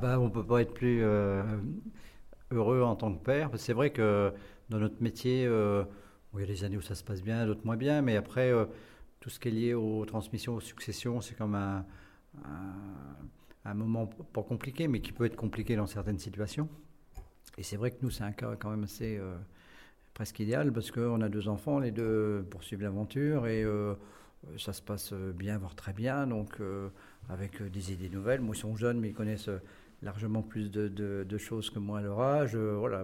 bah, on peut pas être plus euh, heureux en tant que père. C'est vrai que dans notre métier, euh, il y a des années où ça se passe bien, d'autres moins bien, mais après, euh, tout ce qui est lié aux transmissions, aux successions, c'est comme un, un, un moment pas compliqué, mais qui peut être compliqué dans certaines situations. Et c'est vrai que nous, c'est un cas quand même assez presque idéal parce qu'on a deux enfants, les deux poursuivent l'aventure et ça se passe bien, voire très bien. Donc, avec des idées nouvelles. Moi, ils sont jeunes, mais ils connaissent largement plus de, choses que moi à leur voilà.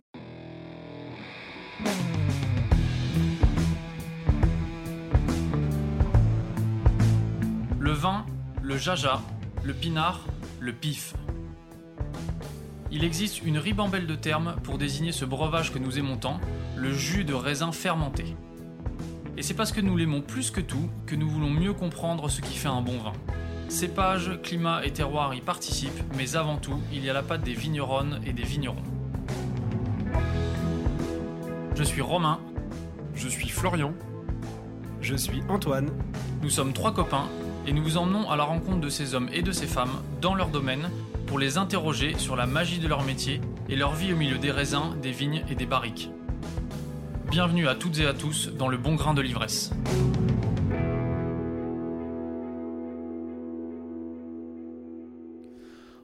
Le vin, le jaja, le pinard, le pif. Il existe une ribambelle de termes pour désigner ce breuvage que nous aimons tant, le jus de raisin fermenté. Et c'est parce que nous l'aimons plus que tout que nous voulons mieux comprendre ce qui fait un bon vin. Cépage, climat et terroir y participent, mais avant tout, il y a la patte des vigneronnes et des vignerons. Je suis Romain, Je suis Florian. Je suis Antoine. nous sommes trois copains et nous vous emmenons à la rencontre de ces hommes et de ces femmes dans leur domaine pour les interroger sur la magie de leur métier et leur vie au milieu des raisins, des vignes et des barriques. Bienvenue à toutes et à tous dans le bon grain de l'ivresse.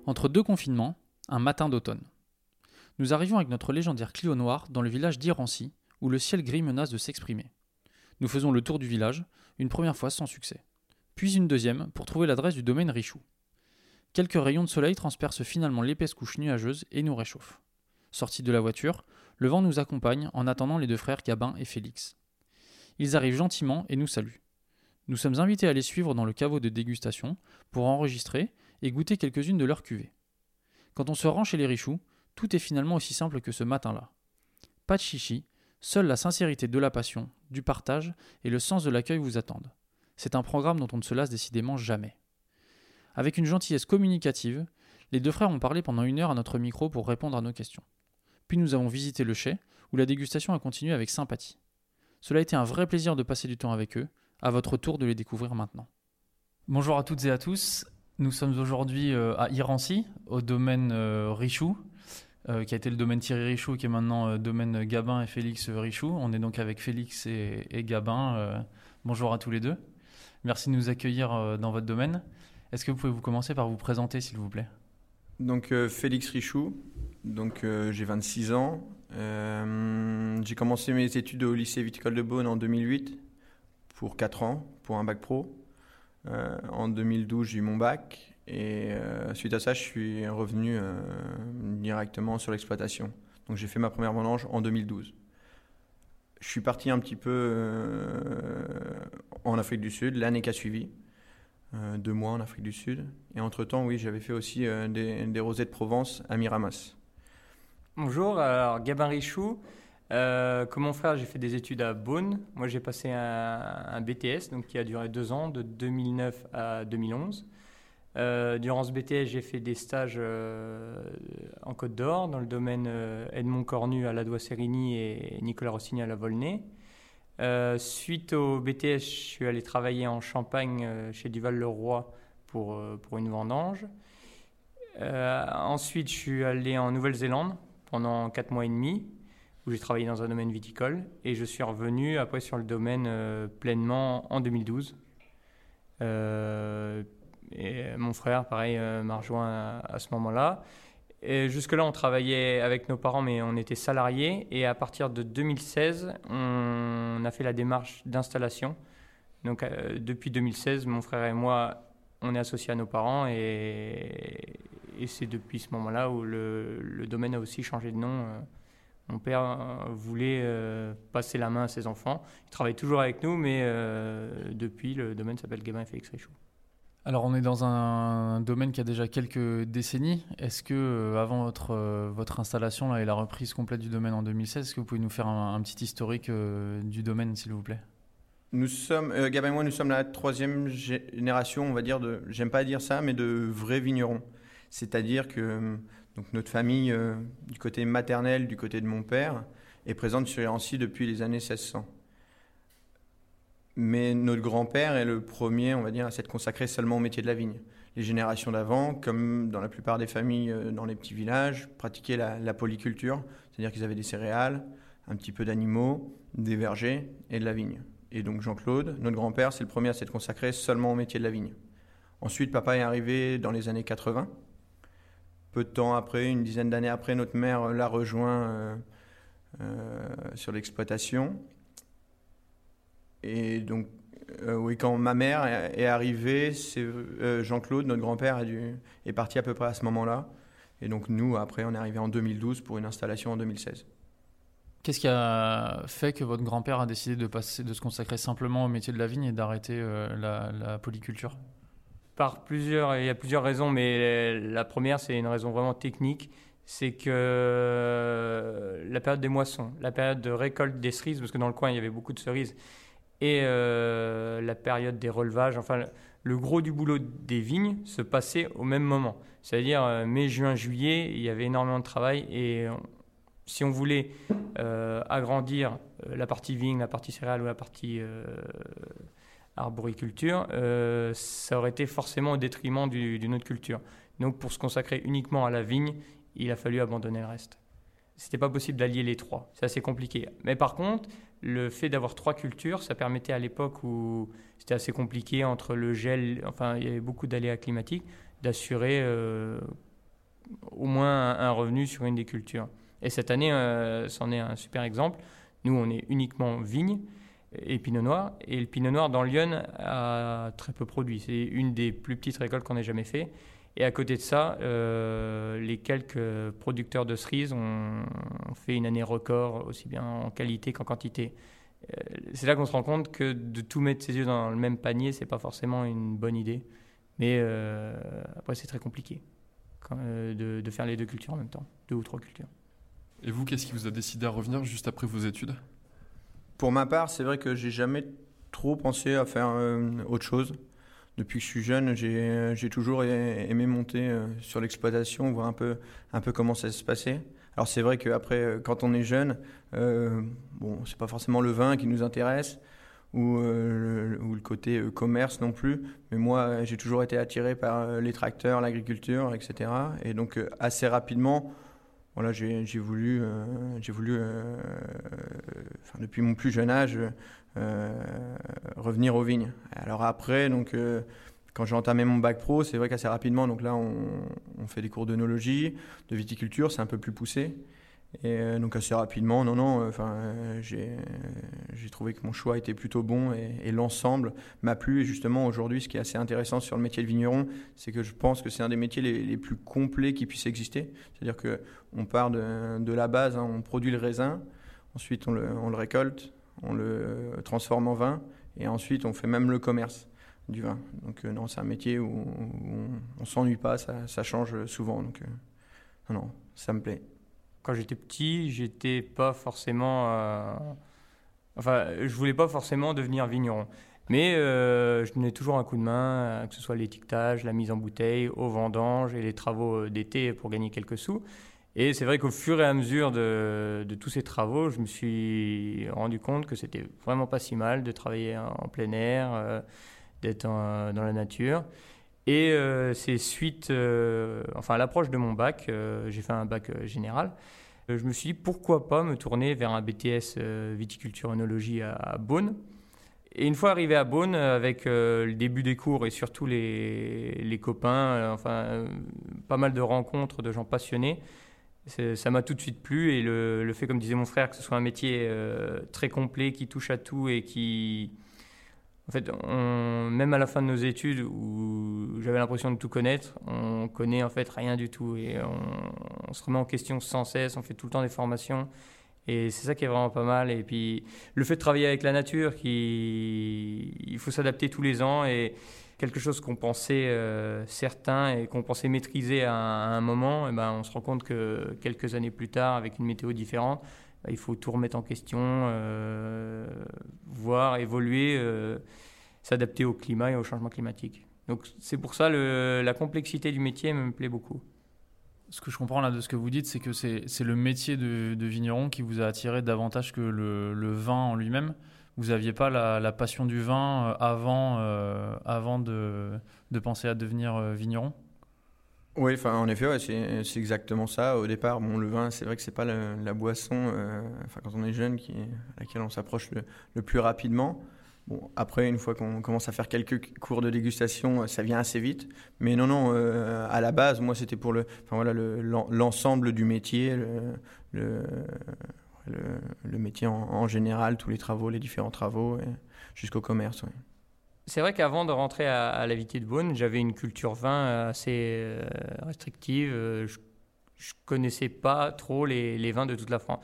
Entre deux confinements, un matin d'automne. Nous arrivons avec notre légendaire Clio noir dans le village d'Irancy, où le ciel gris menace de s'exprimer. Nous faisons le tour du village, une première fois sans succès. Puis une deuxième pour trouver l'adresse du domaine Richoux. Quelques rayons de soleil transpercent finalement l'épaisse couche nuageuse et nous réchauffent. Sortis de la voiture, le vent nous accompagne en attendant les deux frères Gabin et Félix. Ils arrivent gentiment et nous saluent. Nous sommes invités à les suivre dans le caveau de dégustation pour enregistrer et goûter quelques-unes de leurs cuvées. Quand on se rend chez les Richoux, tout est finalement aussi simple que ce matin-là. Pas de chichi, seule la sincérité de la passion, du partage et le sens de l'accueil vous attendent. C'est un programme dont on ne se lasse décidément jamais. Avec une gentillesse communicative, les deux frères ont parlé pendant une heure à notre micro pour répondre à nos questions. Puis nous avons visité le chai, où la dégustation a continué avec sympathie. Cela a été un vrai plaisir de passer du temps avec eux, à votre tour de les découvrir maintenant. Bonjour à toutes et à tous, nous sommes aujourd'hui euh, à Irancy, au domaine euh, Richoux, euh, qui a été le domaine Thierry Richoux, qui est maintenant domaine Gabin et Félix Richoux. On est donc avec Félix et, Gabin. Bonjour à tous les deux. Merci de nous accueillir dans votre domaine. Est-ce que vous pouvez vous commencer par vous présenter, s'il vous plaît? Donc Félix Richoux, donc j'ai 26 ans. J'ai commencé mes études au lycée viticole de Beaune en 2008 pour 4 ans, pour un bac pro. Euh, en 2012, j'ai eu mon bac et euh, suite à ça, je suis revenu euh, directement sur l'exploitation. Donc j'ai fait ma première vendange en 2012. Je suis parti un petit peu en Afrique du Sud l'année qui a suivi, deux mois en Afrique du Sud. Et entre-temps, oui, j'avais fait aussi des, des rosés de Provence à Miramas. Bonjour, alors Gabin Richoux. Euh, comme mon frère, j'ai fait des études à Beaune. Moi, j'ai passé un, BTS donc, qui a duré deux ans, de 2009 à 2011. Euh, durant ce BTS, j'ai fait des stages euh, en Côte d'Or, dans le domaine euh, Edmond Cornu à la Doigt-Sérigny et Nicolas Rossini à Volnay. Euh, suite au BTS, je suis allé travailler en Champagne euh, chez Duval-le-Roi pour, euh, pour une vendange. Euh, ensuite, je suis allé en Nouvelle-Zélande pendant 4 mois et demi, où j'ai travaillé dans un domaine viticole. Et je suis revenu après sur le domaine euh, pleinement en 2012. Euh, et mon frère, pareil, euh, m'a rejoint à, ce moment-là. Jusque-là, on travaillait avec nos parents, mais on était salariés. Et à partir de 2016, on a fait la démarche d'installation. Donc, depuis 2016, mon frère et moi, on est associés à nos parents. Et, c'est depuis ce moment-là où le, domaine a aussi changé de nom. Mon père euh, voulait euh, passer la main à ses enfants. Il travaille toujours avec nous, mais euh, depuis, le domaine s'appelle Gabin et Félix Richoux. Alors, on est dans un domaine qui a déjà quelques décennies. Est-ce que, avant votre, euh, votre installation là, et la reprise complète du domaine en 2016, est-ce que vous pouvez nous faire un, un petit historique euh, du domaine, s'il vous plaît? Nous sommes, euh, Gabin et moi, nous sommes la troisième génération, on va dire, de, j'aime pas dire ça, mais de vrais vignerons. C'est-à-dire que euh, notre famille, euh, du côté maternel, du côté de mon père, est présente sur Irancy depuis les années 1600. Mais notre grand-père est le premier, on va dire, à s'être consacré seulement au métier de la vigne. les générations d'avant, comme dans la plupart des familles dans les petits villages, pratiquaient la, la polyculture, c'est-à-dire qu'ils avaient des céréales, un petit peu d'animaux, des vergers et de la vigne. Et donc Jean-Claude, notre grand-père, c'est le premier à s'être consacré seulement au métier de la vigne. Ensuite, papa est arrivé dans les années 80. Peu de temps après, une dizaine d'années après, notre mère l'a rejoint euh, euh, sur l'exploitation. Et donc, euh, oui, quand ma mère est arrivée, Jean-Claude, notre grand-père, est parti à peu près à ce moment-là. Et donc, nous, après, on est arrivé en 2012 pour une installation en 2016. Qu'est-ce qui a fait que votre grand-père a décidé de se consacrer simplement au métier de la vigne et d'arrêter la polyculture? Par plusieurs, il y a plusieurs raisons, mais la première, c'est une raison vraiment technique. C'est que la période des moissons, la période de récolte des cerises, parce que dans le coin, il y avait beaucoup de cerises, et euh, la période des relevages, enfin, le gros du boulot des vignes se passait au même moment. C'est-à-dire euh, mai, juin, juillet, il y avait énormément de travail et si on voulait euh, agrandir la partie vigne, la partie céréale ou la partie arboriculture, euh, ça aurait été forcément au détriment d'une autre culture. Donc pour se consacrer uniquement à la vigne, il a fallu abandonner le reste. C'était pas possible d'allier les trois, c'est assez compliqué. Mais par contre, le fait d'avoir trois cultures, ça permettait à l'époque où c'était assez compliqué entre le gel, enfin il y avait beaucoup d'aléas climatiques, d'assurer euh, au moins un, revenu sur une des cultures. Et cette année, euh, c'en est un super exemple. Nous, on est uniquement vigne et pinot noir. Et le pinot noir dans Lyon a très peu produit. C'est une des plus petites récoltes qu'on ait jamais fait. Et à côté de ça, euh, les quelques producteurs de cerises ont, fait une année record, aussi bien en qualité qu'en quantité. Euh, c'est là qu'on se rend compte que de tout mettre ses yeux dans le même panier, c'est pas forcément une bonne idée. Mais euh, après, c'est très compliqué de faire les deux cultures en même temps, deux ou trois cultures. Et vous, qu'est-ce qui vous a décidé à revenir juste après vos études? Pour ma part, c'est vrai que j'ai jamais trop pensé à faire euh, autre chose. Depuis que je suis jeune, j'ai toujours aimé monter euh, sur l'exploitation, voir un peu, comment ça se passait. Alors c'est vrai qu'après, euh, quand on est jeune, euh, bon, c'est pas forcément le vin qui nous intéresse ou le côté commerce non plus. Mais moi, j'ai toujours été attiré par les tracteurs, l'agriculture, etc. Et donc assez rapidement, voilà, j'ai voulu, j'ai voulu euh, euh, depuis mon plus jeune âge, euh, revenir aux vignes. Alors après, donc, quand j'ai entamé mon bac pro, c'est vrai qu'assez rapidement, donc là, on, fait des cours d'œnologie, de viticulture, c'est un peu plus poussé. Et donc assez rapidement, non, non, enfin, j'ai trouvé que mon choix était plutôt bon et, l'ensemble m'a plu. Et justement, aujourd'hui, ce qui est assez intéressant sur le métier de vigneron, c'est que je pense que c'est un des métiers les, plus complets qui puissent exister. C'est-à-dire qu'on part de, de, la base, hein, on produit le raisin, ensuite on le, on le, récolte, on le transforme en vin, et ensuite on fait même le commerce du vin. Donc non, c'est un métier où, on, ne s'ennuie pas, ça, change souvent. Donc non, non, ça me plaît quand j'étais petit, j'étais pas forcément. Euh, enfin, je voulais pas forcément devenir vigneron. Mais euh, je donnais toujours un coup de main, euh, que ce soit l'étiquetage, la mise en bouteille, au vendange et les travaux d'été pour gagner quelques sous. Et c'est vrai qu'au fur et à mesure de, tous ces travaux, je me suis rendu compte que c'était vraiment pas si mal de travailler en plein air, d'être dans la nature. Et euh, c'est suite, euh, enfin à l'approche de mon bac, euh, j'ai fait un bac général. Je me suis dit pourquoi pas me tourner vers un BTS viticulture œnologie à, Beaune. Et une fois arrivé à Beaune, avec le début des cours et surtout les, copains, enfin pas mal de rencontres de gens passionnés, ça m'a tout de suite plu. Et le, fait, comme disait mon frère, que ce soit un métier très complet qui touche à tout et qui en fait, même à la fin de nos études où j'avais l'impression de tout connaître, on connaît en fait rien du tout et on, se remet en question sans cesse, on fait tout le temps des formations et c'est ça qui est vraiment pas mal. Et puis le fait de travailler avec la nature, qui, il faut s'adapter tous les ans et quelque chose qu'on pensait euh, certain et qu'on pensait maîtriser à, un moment, et eh ben on se rend compte que quelques années plus tard, avec une météo différente, il faut tout remettre en question, euh, voir, évoluer, euh, s'adapter au climat et au changement climatique. Donc c'est pour ça le, la complexité du métier me plaît beaucoup. Ce que je comprends là de ce que vous dites, c'est que c'est le métier de, vigneron qui vous a attiré davantage que le, vin en lui-même. vous n'aviez pas la, passion du vin avant, avant de, de, penser à devenir vigneron? Oui, en effet, c'est exactement ça. Au départ, bon, le vin, c'est vrai que c'est pas la, boisson, euh, quand on est jeune, à laquelle on s'approche le, plus rapidement. Bon, après, une fois qu'on commence à faire quelques cours de dégustation, ça vient assez vite. Mais non, non, euh, à la base, moi, c'était pour le, enfin, voilà, l'ensemble le, du métier, le, métier en, général, tous les travaux, les différents travaux, jusqu'au commerce. C'est vrai qu'avant de rentrer à, à la Vitier de Beaune, j'avais une culture vin assez euh, restrictive. Euh, je, ne connaissais pas trop les, vins de toute la France.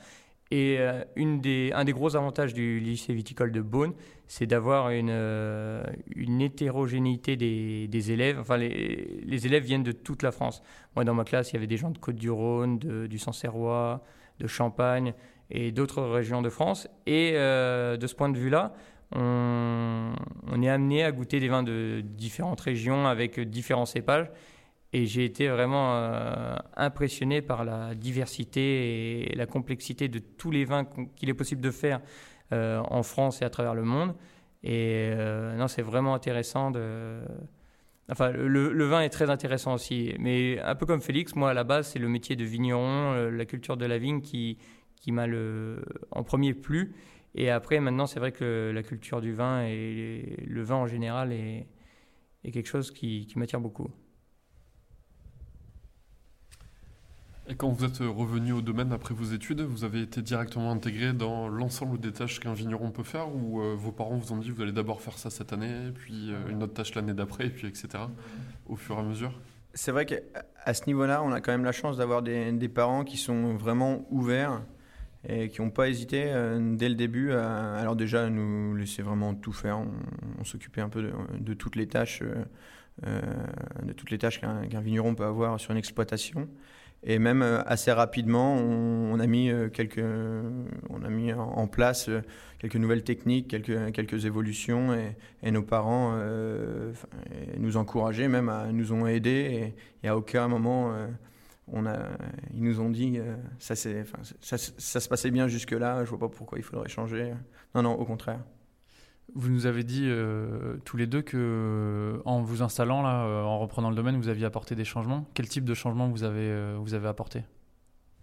Et euh, un des gros avantages du lycée viticole de Beaune, c'est d'avoir une, hétérogénéité des, élèves. Enfin, les, les, élèves viennent de toute la France. Moi, dans ma classe, il y avait des gens de Côte-du-Rhône, du Sancerrois, de Champagne et d'autres régions de France. Et de ce point de vue-là, on, est amené à goûter des vins de différentes régions avec différents cépages. Et j'ai été vraiment euh, impressionné par la diversité et la complexité de tous les vins qu'il est possible de faire euh, en France et à travers le monde. Et euh, non, c'est vraiment intéressant de. Enfin, le, vin est très intéressant aussi. Mais un peu comme Félix, moi à la base, c'est le métier de vigneron, la culture de la vigne qui, qui m'a en premier plu. Et après, maintenant, c'est vrai que la culture du vin et le vin en général est, est quelque chose qui, qui m'attire beaucoup. Et quand vous êtes revenu au domaine après vos études, vous avez été directement intégré dans l'ensemble des tâches qu'un vigneron peut faire ou euh, vos parents vous ont dit vous allez d'abord faire ça cette année, puis euh, une autre tâche l'année d'après, puis etc. au fur et à mesure? C'est vrai qu'à ce niveau-là, on a quand même la chance d'avoir des, des, parents qui sont vraiment ouverts et qui n'ont pas hésité euh, dès le début à alors déjà nous laisser vraiment tout faire. On, s'occupait un peu de, toutes les tâches, euh, euh de toutes les tâches qu'un vigneron peut avoir sur une exploitation. Et même euh, assez rapidement, on, a mis quelques, on a mis en place quelques nouvelles techniques, quelques, quelques évolutions, et, et nos parents euh, nous encourageaient, même nous ont aidés, et, et à aucun moment on a, ils nous ont dit euh, ça, enfin, ça, ça, se passait bien jusque-là, je vois pas pourquoi il faudrait changer. Non, non, au contraire. Vous nous avez dit euh, tous les deux que en vous installant là, euh, en reprenant le domaine, vous aviez apporté des changements. Quel type de changement vous avez, vous avez apporté?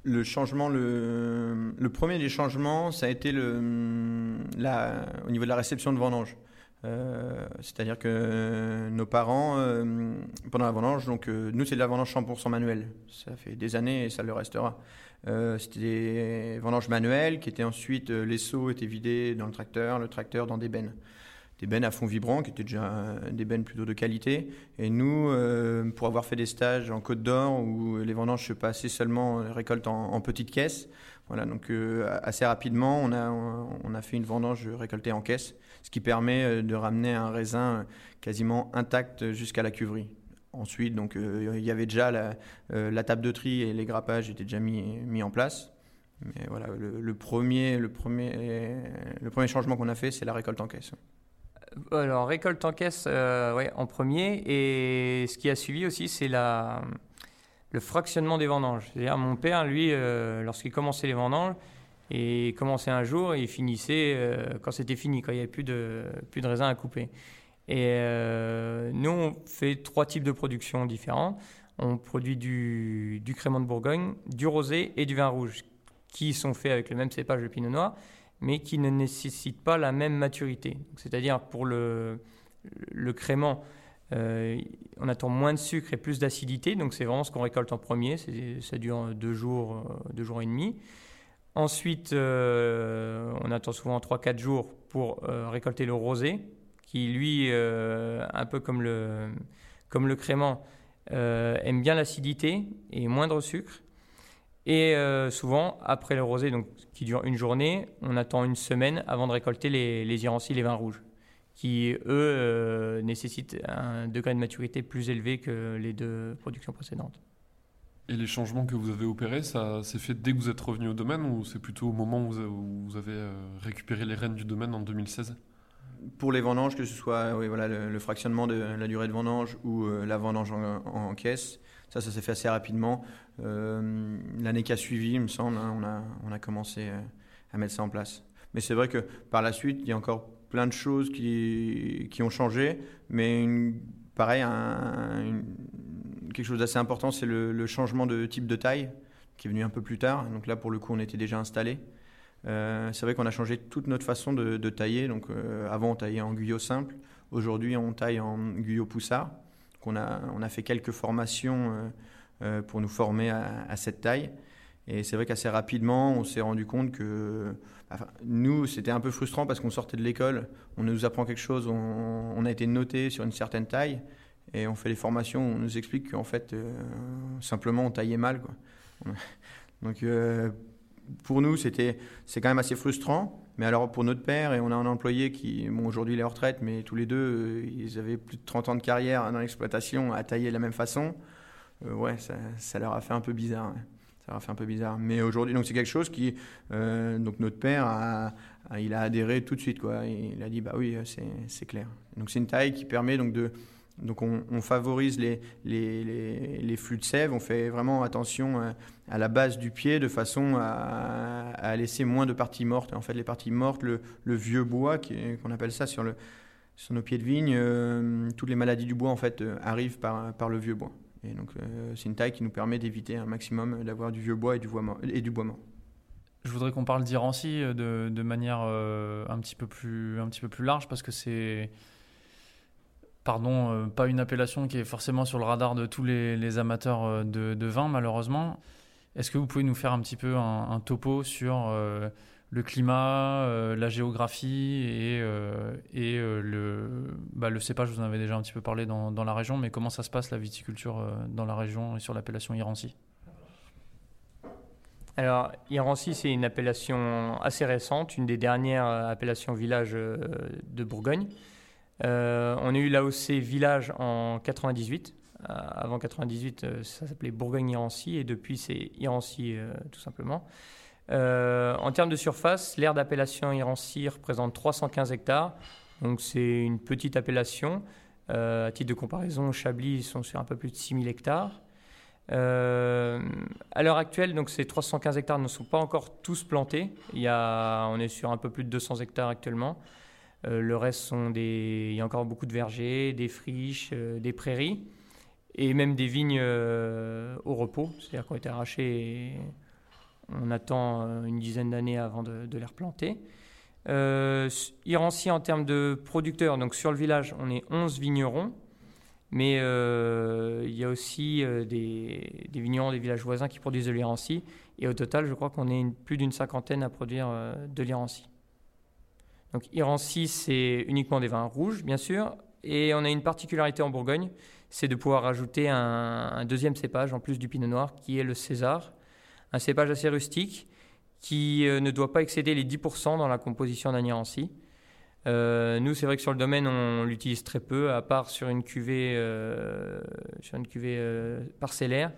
Le changement, le, le, premier des changements, ça a été le, la, au niveau de la réception de vendange. Euh, c'est-à-dire que nos parents, euh, pendant la vendange, donc euh, nous c'est de la vendange 100% manuelle. Ça fait des années et ça le restera. C'était des vendanges manuelles qui étaient ensuite, les seaux étaient vidés dans le tracteur, le tracteur dans des bennes. Des bennes à fond vibrant qui étaient déjà des bennes plutôt de qualité. Et nous, pour avoir fait des stages en Côte d'Or où les vendanges se passaient seulement récolte en, en petites caisses, voilà, donc assez rapidement, on a, on a fait une vendange récoltée en caisse ce qui permet euh, de ramener un raisin euh, quasiment intact jusqu'à la cuverie. Ensuite, donc, euh, il y avait déjà la, table de tri et les grappages étaient déjà mis, mis en place. Mais voilà, le, premier, le, premier, le premier changement qu'on a fait, c'est la récolte en caisse. Alors, récolte en caisse, ouais, en premier. Et ce qui a suivi aussi, c'est la, le fractionnement des vendanges. C'est-à-dire, mon père, lui, lorsqu'il commençait les vendanges, et commençait un jour et finissait euh, quand c'était fini, quand il n'y avait plus de, plus de raisin à couper. Et euh, nous, on fait trois types de production différents. On produit du, du crément de Bourgogne, du rosé et du vin rouge, qui sont faits avec le même cépage de pinot noir, mais qui ne nécessitent pas la même maturité. C'est-à-dire pour le, le crément, euh, on attend moins de sucre et plus d'acidité, donc c'est vraiment ce qu'on récolte en premier. Ça dure deux jours, deux jours et demi. Ensuite, euh, on attend souvent 3-4 jours pour euh, récolter le rosé, qui lui, euh, un peu comme le, comme crément, aime bien l'acidité et moindre sucre. Et souvent, après le rosé, qui dure une journée, on attend une semaine avant de récolter les, les les vins rouges, qui, eux, nécessitent un degré de maturité plus élevé que les deux productions précédentes. Et les changements que vous avez opérés, ça s'est fait dès que vous êtes revenu au domaine ou c'est plutôt au moment où vous avez euh, récupéré les rênes du domaine en 2016 Pour les vendanges, que ce soit voilà, le, fractionnement de la durée de vendange ou euh, la vendange en, caisse, ça, ça s'est fait assez rapidement. Euh, l'année qui a suivi, il me semble, hein, on, a, commencé à mettre ça en place. Mais c'est vrai que par la suite, il y a encore plein de choses qui, ont changé. Mais une, pareil, un, quelque chose d'assez important, c'est le, changement de type de taille qui est venu un peu plus tard. Donc là, pour le coup, on était déjà installé. Euh, c'est vrai qu'on a changé toute notre façon de, tailler. Donc euh, avant, on taillait en guyot simple. Aujourd'hui, on taille en guyot poussard. On a, fait quelques formations euh, pour nous former à, cette taille. Et c'est vrai qu'assez rapidement, on s'est rendu compte que nous, c'était un peu frustrant parce qu'on sortait de l'école, on nous apprend quelque chose, on, a été noté sur une certaine taille, et on fait les formations on nous explique qu'en fait, euh, simplement, on taillait mal. Quoi. Donc, euh, pour nous, c'était, c'est quand même assez frustrant. Mais alors, pour notre père, et on a un employé qui, bon, aujourd'hui, il est en retraite, mais tous les deux, euh, ils avaient plus de 30 ans de carrière dans l'exploitation à tailler de la même façon. Ouais, ça, ça, leur a fait un peu bizarre. Ça leur a fait un peu bizarre. Mais aujourd'hui, donc c'est quelque chose qui, donc notre père, il a adhéré tout de suite. Quoi. Il a dit, bah oui, c'est, c'est clair. Donc c'est une taille qui permet donc de donc on, favorise les, les, les, flux de sève, on fait vraiment attention à, à, la base du pied de façon à, à, laisser moins de parties mortes. En fait, les parties mortes, le, vieux bois, qu'on appelle ça sur, le, sur nos pieds de vigne, euh, toutes les maladies du bois en fait euh, arrivent par, par le vieux bois. Et donc euh, c'est une taille qui nous permet d'éviter un maximum d'avoir du vieux bois et du bois mort. Je voudrais qu'on parle d'Irancy de, de, manière euh, un, petit peu plus, un petit peu plus large parce que c'est pardon, euh, pas une appellation qui est forcément sur le radar de tous les, amateurs euh, de, vin, malheureusement. Est-ce que vous pouvez nous faire un petit peu un, topo sur euh, le climat, la géographie et, et le, bah, le cépage Vous en avez déjà un petit peu parlé dans, dans, la région, mais comment ça se passe la viticulture dans la région et sur l'appellation Irancy? Alors, Irancy, c'est une appellation assez récente, une des dernières appellations village de Bourgogne. Euh, on a eu l'AOC Village en 98. Euh, avant 98, euh, ça s'appelait Bourgogne-Irancy et depuis, c'est Irancy tout simplement. en termes de surface, l'aire d'appellation Irancy représente 315 hectares. Donc, c'est une petite appellation. à titre de comparaison, Chablis sont sur un peu plus de 6000 hectares. À l'heure actuelle, donc ces 315 hectares ne sont pas encore tous plantés. Il y a, on est sur un peu plus de 200 hectares actuellement. Euh, le reste sont des. Il y a encore beaucoup de vergers, des friches, euh, des prairies et même des vignes euh, au repos, c'est-à-dire qu'on a été arrachées. Et on attend une dizaine d'années avant de, les replanter. Euh, Irancy, en termes de producteurs, donc sur le village, on est 11 vignerons, mais il y a aussi des, vignerons des villages voisins qui produisent de l'Irancy. Et au total, je crois qu'on est plus d'une cinquantaine à produire de l'Irancy. Donc Irancy, c'est uniquement des vins rouges, bien sûr. Et on a une particularité en Bourgogne, c'est de pouvoir ajouter un, deuxième cépage en plus du pinot noir, qui est le César. Un cépage assez rustique, qui euh, ne doit pas excéder les 10% dans la composition d'un Irancy. Euh, nous, c'est vrai que sur le domaine, on l'utilise très peu, à part sur une cuvée, euh, sur une cuvée euh, parcellaire,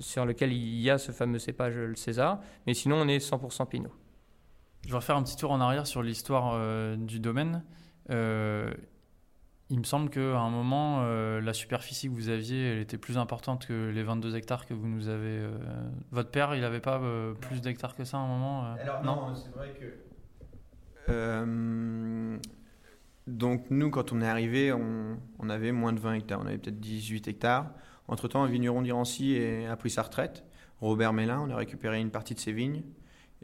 sur lequel il y a ce fameux cépage, le César. Mais sinon, on est 100% Pinot. Je vais refaire un petit tour en arrière sur l'histoire euh, du domaine. Euh, il me semble qu'à un moment, euh, la superficie que vous aviez, elle était plus importante que les 22 hectares que vous nous avez. Votre père, il n'avait pas plus d'hectares que ça à un moment Alors non, non c'est vrai que. donc nous, quand on est arrivé, on, on, avait moins de 20 hectares. On avait peut-être 18 hectares. Entre-temps, un vigneron d'Irancy a pris sa retraite. Robert Mélin, on a récupéré une partie de ses vignes.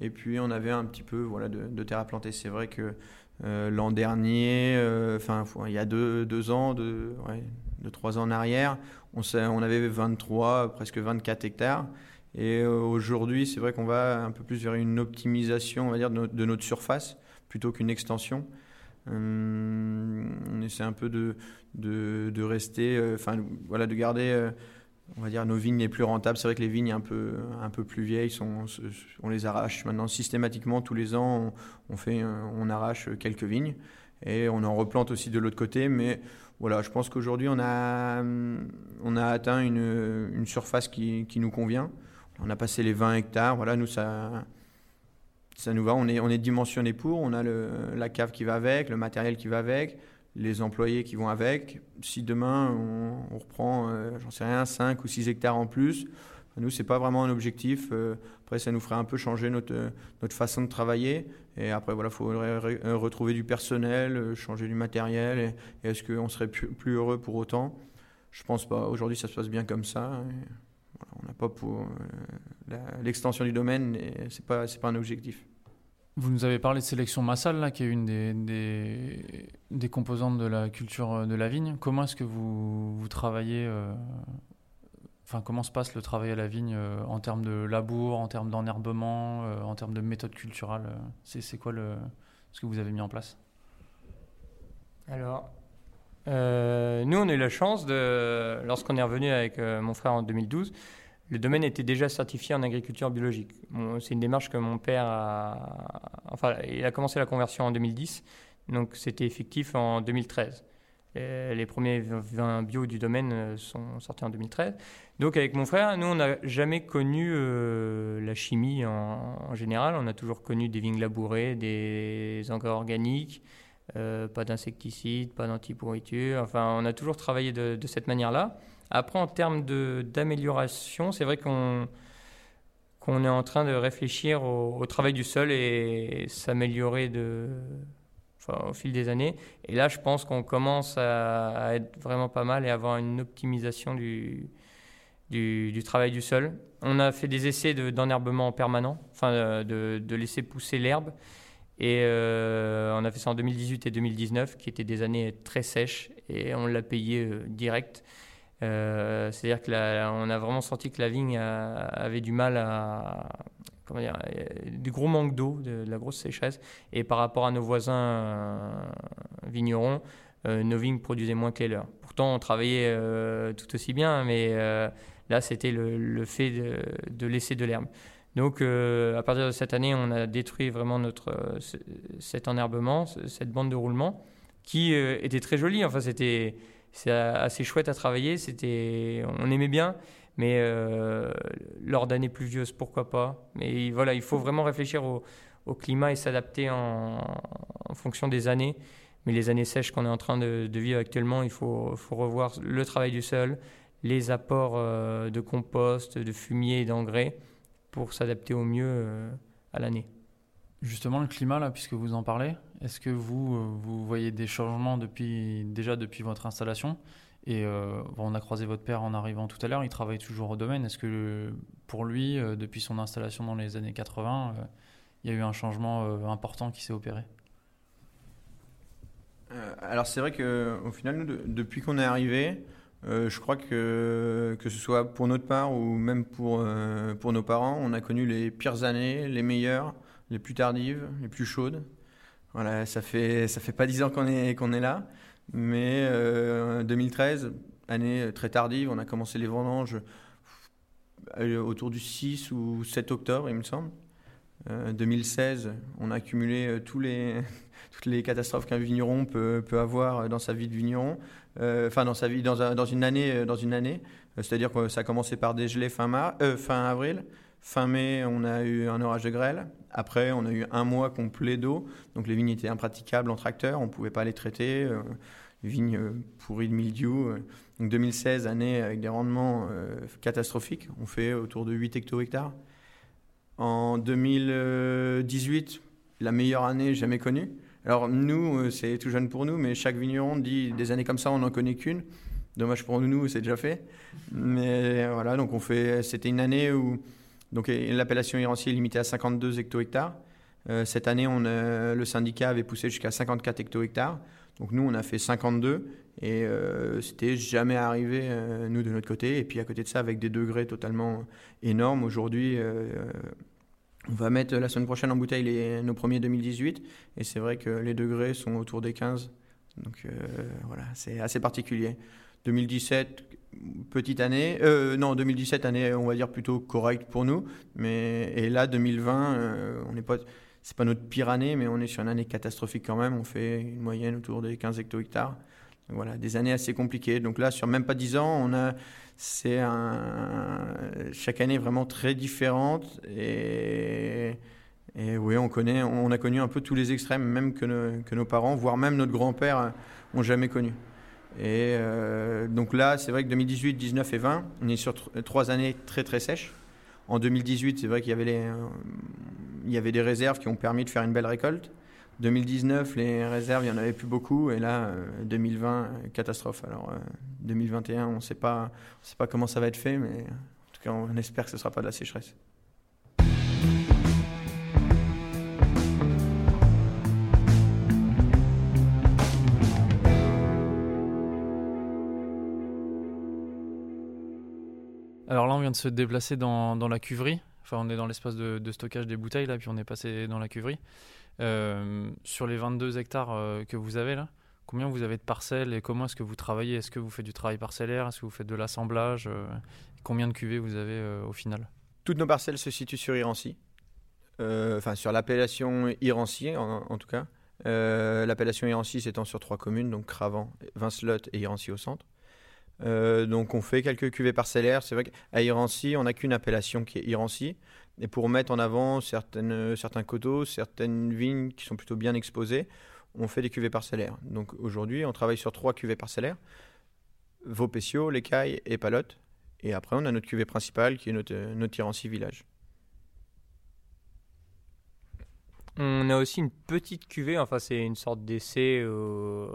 Et puis on avait un petit peu voilà, de, de terre à planter. C'est vrai que euh, l'an dernier, enfin euh, il y a deux, ans, deux, deux, trois ans en arrière, on, avait 23, presque 24 hectares. Et euh, aujourd'hui, c'est vrai qu'on va un peu plus vers une optimisation, on va dire, de, notre, surface plutôt qu'une extension. Hum, on essaie un peu de, de rester, enfin voilà, de garder on va dire nos vignes les plus rentables. C'est vrai que les vignes un peu, un peu plus vieilles, sont, on les arrache maintenant systématiquement tous les ans. On, fait, on arrache quelques vignes et on en replante aussi de l'autre côté. Mais voilà, je pense qu'aujourd'hui on a, on a atteint une, une surface qui, qui, nous convient. On a passé les 20 hectares. Voilà, nous ça, ça nous va. On est, on est dimensionné pour. On a le, la cave qui va avec, le matériel qui va avec les employés qui vont avec. Si demain on, reprend, euh, j'en sais rien, 5 ou 6 hectares en plus, Nous, c'est pas vraiment un objectif. Euh, après, ça nous ferait un peu changer notre, notre façon de travailler. Et après, voilà, il faudrait retrouver du personnel, changer du matériel. Et, est-ce qu'on serait plus, heureux pour autant? Je pense pas. Aujourd'hui, ça se passe bien comme ça. on n'a pas pour l'extension du domaine. C'est pas, c'est pas un objectif. Vous nous avez parlé de sélection massale, là, qui est une des, des, composantes de la culture euh, de la vigne. Comment est-ce que vous, vous travaillez euh, Enfin, comment se passe le travail à la vigne euh, en termes de labour, en termes d'enherbement, en termes de méthode culturelle C'est quoi le, ce que vous avez mis en place? Alors, nous, on a eu la chance, de, lorsqu'on est revenu avec mon frère en 2012, le domaine était déjà certifié en agriculture biologique. c'est une démarche que mon père a. Enfin, il a commencé la conversion en 2010, donc c'était effectif en 2013. les premiers vins bio du domaine euh, sont sortis en 2013. Donc avec mon frère, nous, on n'a jamais connu euh, la chimie en, général. On a toujours connu des vignes labourées, des engrais organiques, euh, pas d'insecticides, pas d'antipourriture. Enfin, on a toujours travaillé de cette manière-là. Après, en termes d'amélioration, c'est vrai qu'on qu'on est en train de réfléchir au, travail du sol et s'améliorer de, au fil des années. Et là, je pense qu'on commence à, être vraiment pas mal et avoir une optimisation du, du, travail du sol. On a fait des essais d'enherbement permanent, enfin de, de, laisser pousser l'herbe. Et euh, on a fait ça en 2018 et 2019, qui étaient des années très sèches, et on l'a payé euh, direct. Euh, c'est-à-dire qu'on a vraiment senti que la vigne avait du mal à. Comment dire Du gros manque d'eau, de, la grosse sécheresse. Et par rapport à nos voisins euh, vignerons, euh, nos vignes produisaient moins que les leurs. Pourtant, on travaillait tout aussi bien, mais là, c'était le, fait de, laisser de l'herbe. Donc, à partir de cette année, on a détruit vraiment notre, cet enherbement, cette bande de roulement, qui était très jolie. Enfin, c'était c'est assez chouette à travailler. C'était, on aimait bien, mais euh, lors d'années pluvieuses, pourquoi pas. Mais voilà, il faut vraiment réfléchir au, climat et s'adapter en, fonction des années. Mais les années sèches qu'on est en train de, vivre actuellement, il faut, faut, revoir le travail du sol, les apports euh, de compost, de fumier et d'engrais pour s'adapter au mieux euh, à l'année. Justement, le climat, là, puisque vous en parlez, est-ce que vous, euh, vous voyez des changements depuis, déjà depuis votre installation? Et euh, on a croisé votre père en arrivant tout à l'heure, il travaille toujours au domaine. Est-ce que pour lui, euh, depuis son installation dans les années 80, il y a eu un changement important qui s'est opéré? Alors c'est vrai qu'au final, depuis qu'on est arrivé, je crois que que ce soit pour notre part ou même pour nos parents, on a connu les pires années, les meilleures les plus tardives, les plus chaudes. Voilà, ça fait ça fait pas dix ans qu'on est qu'on est là, mais 2013, euh, année très tardive, on a commencé les vendanges euh, autour du 6 ou 7 octobre, il me semble. 2016, euh, on a accumulé tous les, toutes les catastrophes qu'un vigneron peut, peut, avoir dans sa vie de vigneron, enfin dans sa vie dans, dans, une année, dans une année. C'est-à-dire que ça a commencé par des gelées fin, fin avril, fin mai, on a eu un orage de grêle. Après, on a eu un mois complet d'eau, donc les vignes étaient impraticables en tracteur, on ne pouvait pas les traiter. Euh, vignes euh, pourries de mildiou. Euh. Donc 2016, année avec des rendements catastrophiques, on fait autour de 8 hecto-hectares. En 2018, la meilleure année jamais connue. Alors nous, c'est tout jeune pour nous, mais chaque vigneron dit des années comme ça, on n'en connaît qu'une. Dommage pour nous, c'est déjà fait. Mais voilà, donc on fait. C'était une année où donc l'appellation Irancier est limitée à 52 hecto-hectares. Euh, cette année, on le syndicat avait poussé jusqu'à 54 hecto-hectares. Donc nous, on a fait 52 et euh, c'était jamais arrivé, euh, nous, de notre côté. Et puis à côté de ça, avec des degrés totalement énormes, aujourd'hui, on va mettre la semaine prochaine en bouteille nos premiers 2018. Et c'est vrai que les degrés sont autour des 15. Donc voilà, c'est assez particulier. 2017, petite année. Euh, non, 2017, année, on va dire plutôt correcte pour nous. Mais, et là, 2020, euh, on n'est pas. C'est pas notre pire année, mais on est sur une année catastrophique quand même. On fait une moyenne autour des 15 hecto-hectares. voilà, des années assez compliquées. Donc là, sur même pas 10 ans, on a, c'est un, chaque année vraiment très différente. Et, et oui, on connaît, on a connu un peu tous les extrêmes, même que, que nos parents, voire même notre grand-père, ont jamais connu. Et euh, donc là, c'est vrai que 2018, 19 et 20, on est sur tr- trois années très très sèches. En 2018, c'est vrai qu'il y avait, les, euh, il y avait des réserves qui ont permis de faire une belle récolte. 2019, les réserves, il n'y en avait plus beaucoup. Et là, euh, 2020, euh, catastrophe. Alors, euh, 2021, on ne sait pas comment ça va être fait, mais en tout cas, on espère que ce ne sera pas de la sécheresse. Alors là, on vient de se déplacer dans, dans la cuverie. Enfin, on est dans l'espace de, stockage des bouteilles, là, puis on est passé dans la cuverie. Euh, sur les 22 hectares euh, que vous avez là, combien vous avez de parcelles et comment est-ce que vous travaillez? Est-ce que vous faites du travail parcellaire? Est-ce que vous faites de l'assemblage? Euh, Combien de cuvées vous avez au final? Toutes nos parcelles se situent sur Irancy, enfin sur l'appellation Irancy en, en tout cas. L'appellation Irancy s'étend sur trois communes, donc Cravant, Vincelotte et Irancy au centre. Euh, donc on fait quelques cuvées parcellaires. C'est vrai qu'à Irancy, on n'a qu'une appellation qui est Irancy. Et pour mettre en avant certains coteaux, certaines vignes qui sont plutôt bien exposées, on fait des cuvées parcellaires. Donc aujourd'hui, on travaille sur trois cuvées parcellaires. Vaupécio, L'Écaille et Palotte. Et après, on a notre cuvée principale qui est notre, notre Irancy Village. On a aussi une petite cuvée, enfin c'est une sorte d'essai. euh,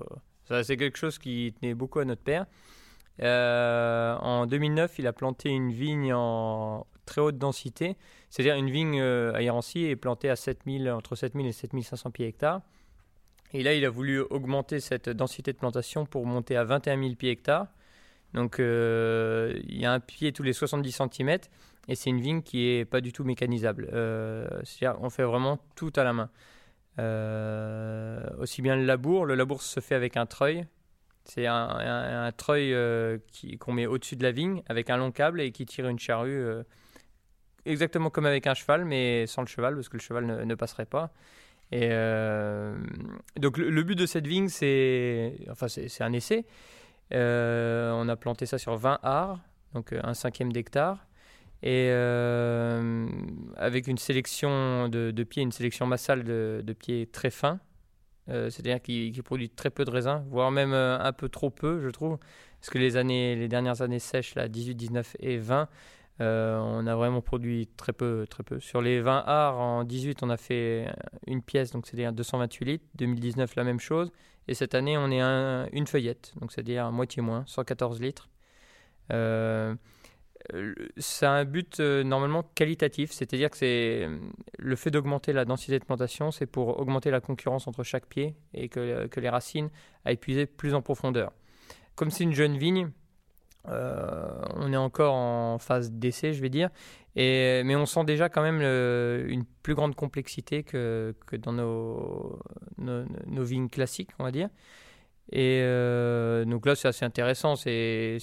C'est quelque chose qui tenait beaucoup à notre père. Euh, en 2009, il a planté une vigne en très haute densité, c'est-à-dire une vigne euh, à Irancy est plantée à 7000, entre 7000 et 7500 pieds hectares. Et là, il a voulu augmenter cette densité de plantation pour monter à 21 000 pieds hectares. Donc, euh, il y a un pied tous les 70 cm et c'est une vigne qui est pas du tout mécanisable. C'est-à-dire, on fait vraiment tout à la main. Aussi bien le labour, le labour se fait avec un treuil. C'est un, treuil euh, qu'on met au-dessus de la vigne avec un long câble et qui tire une charrue euh, exactement comme avec un cheval, mais sans le cheval parce que le cheval ne, passerait pas. Euh, donc le, but de cette vigne, c'est enfin c'est un essai. On a planté ça sur 20 arts, donc un cinquième d'hectare, et avec une sélection de, pieds, une sélection massale de pieds très fins, Euh, c'est-à-dire qui, qui produit très peu de raisins, voire même euh, un peu trop peu, je trouve, parce que les années, les dernières années sèches, là, 18, 19 et 20, euh, on a vraiment produit très peu, très peu. Sur les 20 arts, en 18, on a fait une pièce, donc c'est-à-dire 228 litres. 2019, la même chose. Et cette année, on est une feuillette, donc c'est-à-dire moitié moins, 114 litres. Euh, euh, ça a un but euh, normalement qualitatif, c'est-à-dire que c'est le fait d'augmenter la densité de plantation, c'est pour augmenter la concurrence entre chaque pied et que, que les racines aillent puiser plus en profondeur. Comme c'est une jeune vigne, euh, on est encore en phase d'essai, je vais dire, mais on sent déjà quand même une plus grande complexité que, que dans nos, nos, nos vignes classiques, on va dire. Et euh, donc là, c'est assez intéressant. C'est,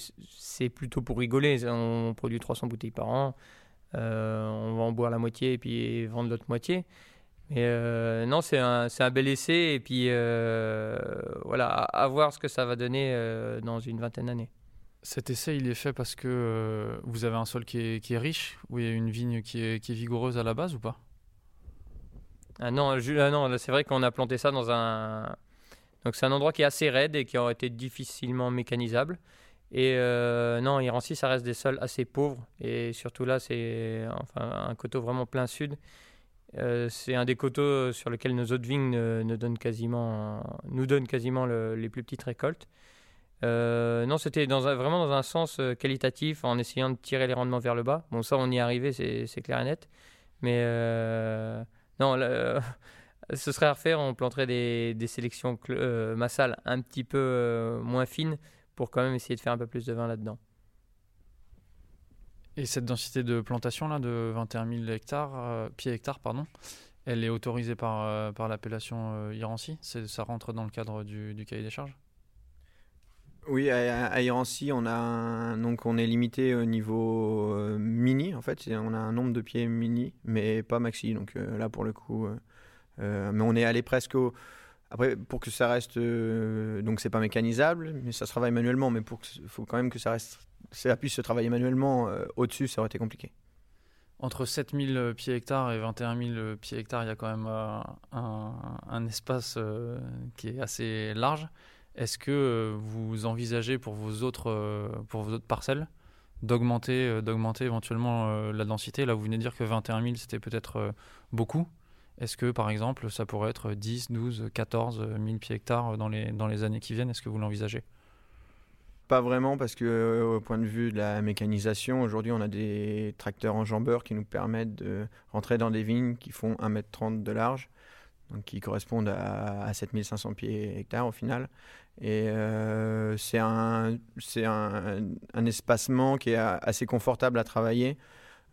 plutôt pour rigoler. On produit 300 bouteilles par an. Euh, on va en boire la moitié et puis vendre l'autre moitié. Mais euh, non, c'est un, un bel essai. Et puis voilà, à, à voir ce que ça va donner dans une vingtaine d'années. Cet essai, il est fait parce que vous avez un sol qui est, qui est riche, où il y a une vigne qui est, qui est vigoureuse à la base ou pas? Ah non, ah non c'est vrai qu'on a planté ça dans un. Donc c'est un endroit qui est assez raide et qui aurait été difficilement mécanisable. Et euh, non, Irancy, ça reste des sols assez pauvres. Et surtout là, c'est un coteau vraiment plein sud. Euh, c'est un des coteaux sur lesquels nos autres vignes ne, ne donnent quasiment, nous donnent quasiment le- les plus petites récoltes. Euh, non, c'était vraiment dans un sens euh, qualitatif, en essayant de tirer les rendements vers le bas. Bon, ça, on y est arrivé, c'est clair et net. Mais euh, non, là, ce serait à refaire. On planterait des, des sélections cl- euh, massales un petit peu euh, moins fines pour quand même essayer de faire un peu plus de vin là-dedans. Et cette densité de plantation là de 21 000 hectares, euh, pieds hectares, pardon, elle est autorisée par, euh, par l'appellation euh, Irancy? C'est- Ça rentre dans le cadre du, du cahier des charges? Oui, à, à Irancy, on, a un- donc on est limité au niveau euh, mini, en fait. On a un nombre de pieds mini, mais pas maxi. Donc euh, là, pour le coup, euh, mais on est allé presque au. Après, pour que ça reste. euh, donc c'est pas mécanisable, mais ça se travaille manuellement. Mais pour il faut quand même que ça reste. Ça puisse se travailler manuellement. euh, Au-dessus, ça aurait été compliqué. Entre 7000 pieds hectares et 21 000 pieds hectares, il y a quand même euh, un, espace euh, qui est assez large. Est-ce que vous envisagez pour vos autres, pour vos autres parcelles d'augmenter, d'augmenter éventuellement la densité? Là, vous venez de dire que 21 000, c'était peut-être beaucoup. Est-ce que, par exemple, ça pourrait être 10, 12, 14 000 pieds hectares dans les, dans les années qui viennent? Est-ce que vous l'envisagez? Pas vraiment, parce que euh, au point de vue de la mécanisation, aujourd'hui, on a des tracteurs enjambeurs qui nous permettent de rentrer dans des vignes qui font 1,30 m de large, donc qui correspondent à, à 7500 pieds hectares au final. Et euh, c'est un, un, un espacement qui est assez confortable à travailler.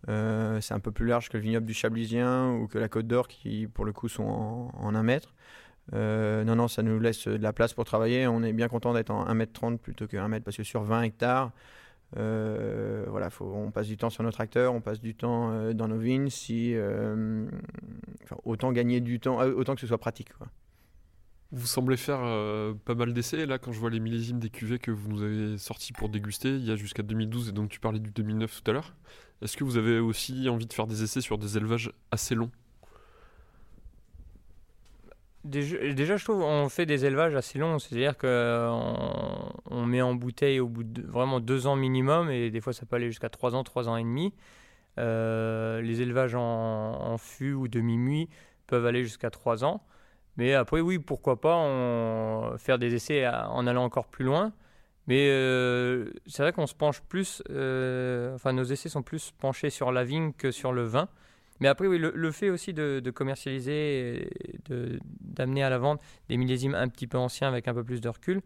Euh, c'est un peu plus large que le vignoble du Chablisien ou que la Côte d'Or qui, pour le coup, sont en, 1 mètre. Euh, non, non, ça nous laisse de la place pour travailler. On est bien content d'être en 1m30 plutôt que 1 mètre parce que sur 20 hectares, euh, voilà, on passe du temps sur nos tracteurs, on passe du temps dans nos vignes. Si, autant gagner du temps, autant que ce soit pratique. Vous semblez faire pas mal d'essais. Là, quand je vois les millésimes des cuvées que vous nous avez sortis pour déguster, il y a jusqu'à 2012 et donc tu parlais du 2009 tout à l'heure. Est-ce que vous avez aussi envie de faire des essais sur des élevages assez longs? Déjà, je trouve on fait des élevages assez longs, c'est-à-dire qu'on on met en bouteille au bout de vraiment deux ans minimum, et des fois ça peut aller jusqu'à trois ans, trois ans et demi. Euh, les élevages en, en fût ou demi-muit peuvent aller jusqu'à trois ans. Mais après, oui, pourquoi pas faire des essais en allant encore plus loin. Mais euh, c'est vrai qu'on se penche plus, euh, enfin nos essais sont plus penchés sur la vigne que sur le vin. Mais après, oui, le, fait aussi de, commercialiser, d'amener à la vente des millésimes un petit peu anciens avec un peu plus de recul,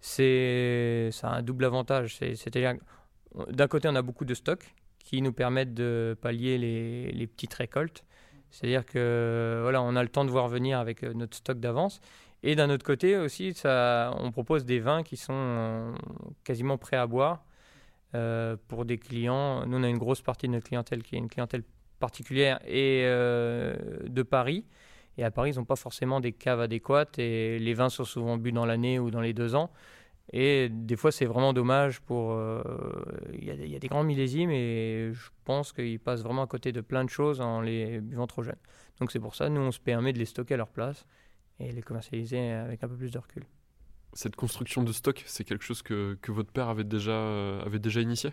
c'est ça a un double avantage. C'est-à-dire, d'un côté, on a beaucoup de stocks qui nous permettent de pallier les, les petites récoltes. C'est-à-dire que voilà, on a le temps de voir venir avec euh, notre stock d'avance. Et d'un autre côté aussi, on propose des vins qui sont euh, quasiment prêts à boire euh, pour des clients. Nous, on a une grosse partie de notre clientèle qui est une clientèle particulière et euh, de Paris. Et à Paris, ils n'ont pas forcément des caves adéquates et les vins sont souvent bu dans l'année ou dans les deux ans. Et des fois, c'est vraiment dommage pour. Il y, y, a des grands millésimes et je pense qu'ils passent vraiment à côté de plein de choses en les buvant trop jeunes. Donc c'est pour ça, nous, on se permet de les stocker à leur place et les commercialiser avec un peu plus de recul. Cette construction de stock, c'est quelque chose que, que, votre père avait déjà, euh, avait déjà initié?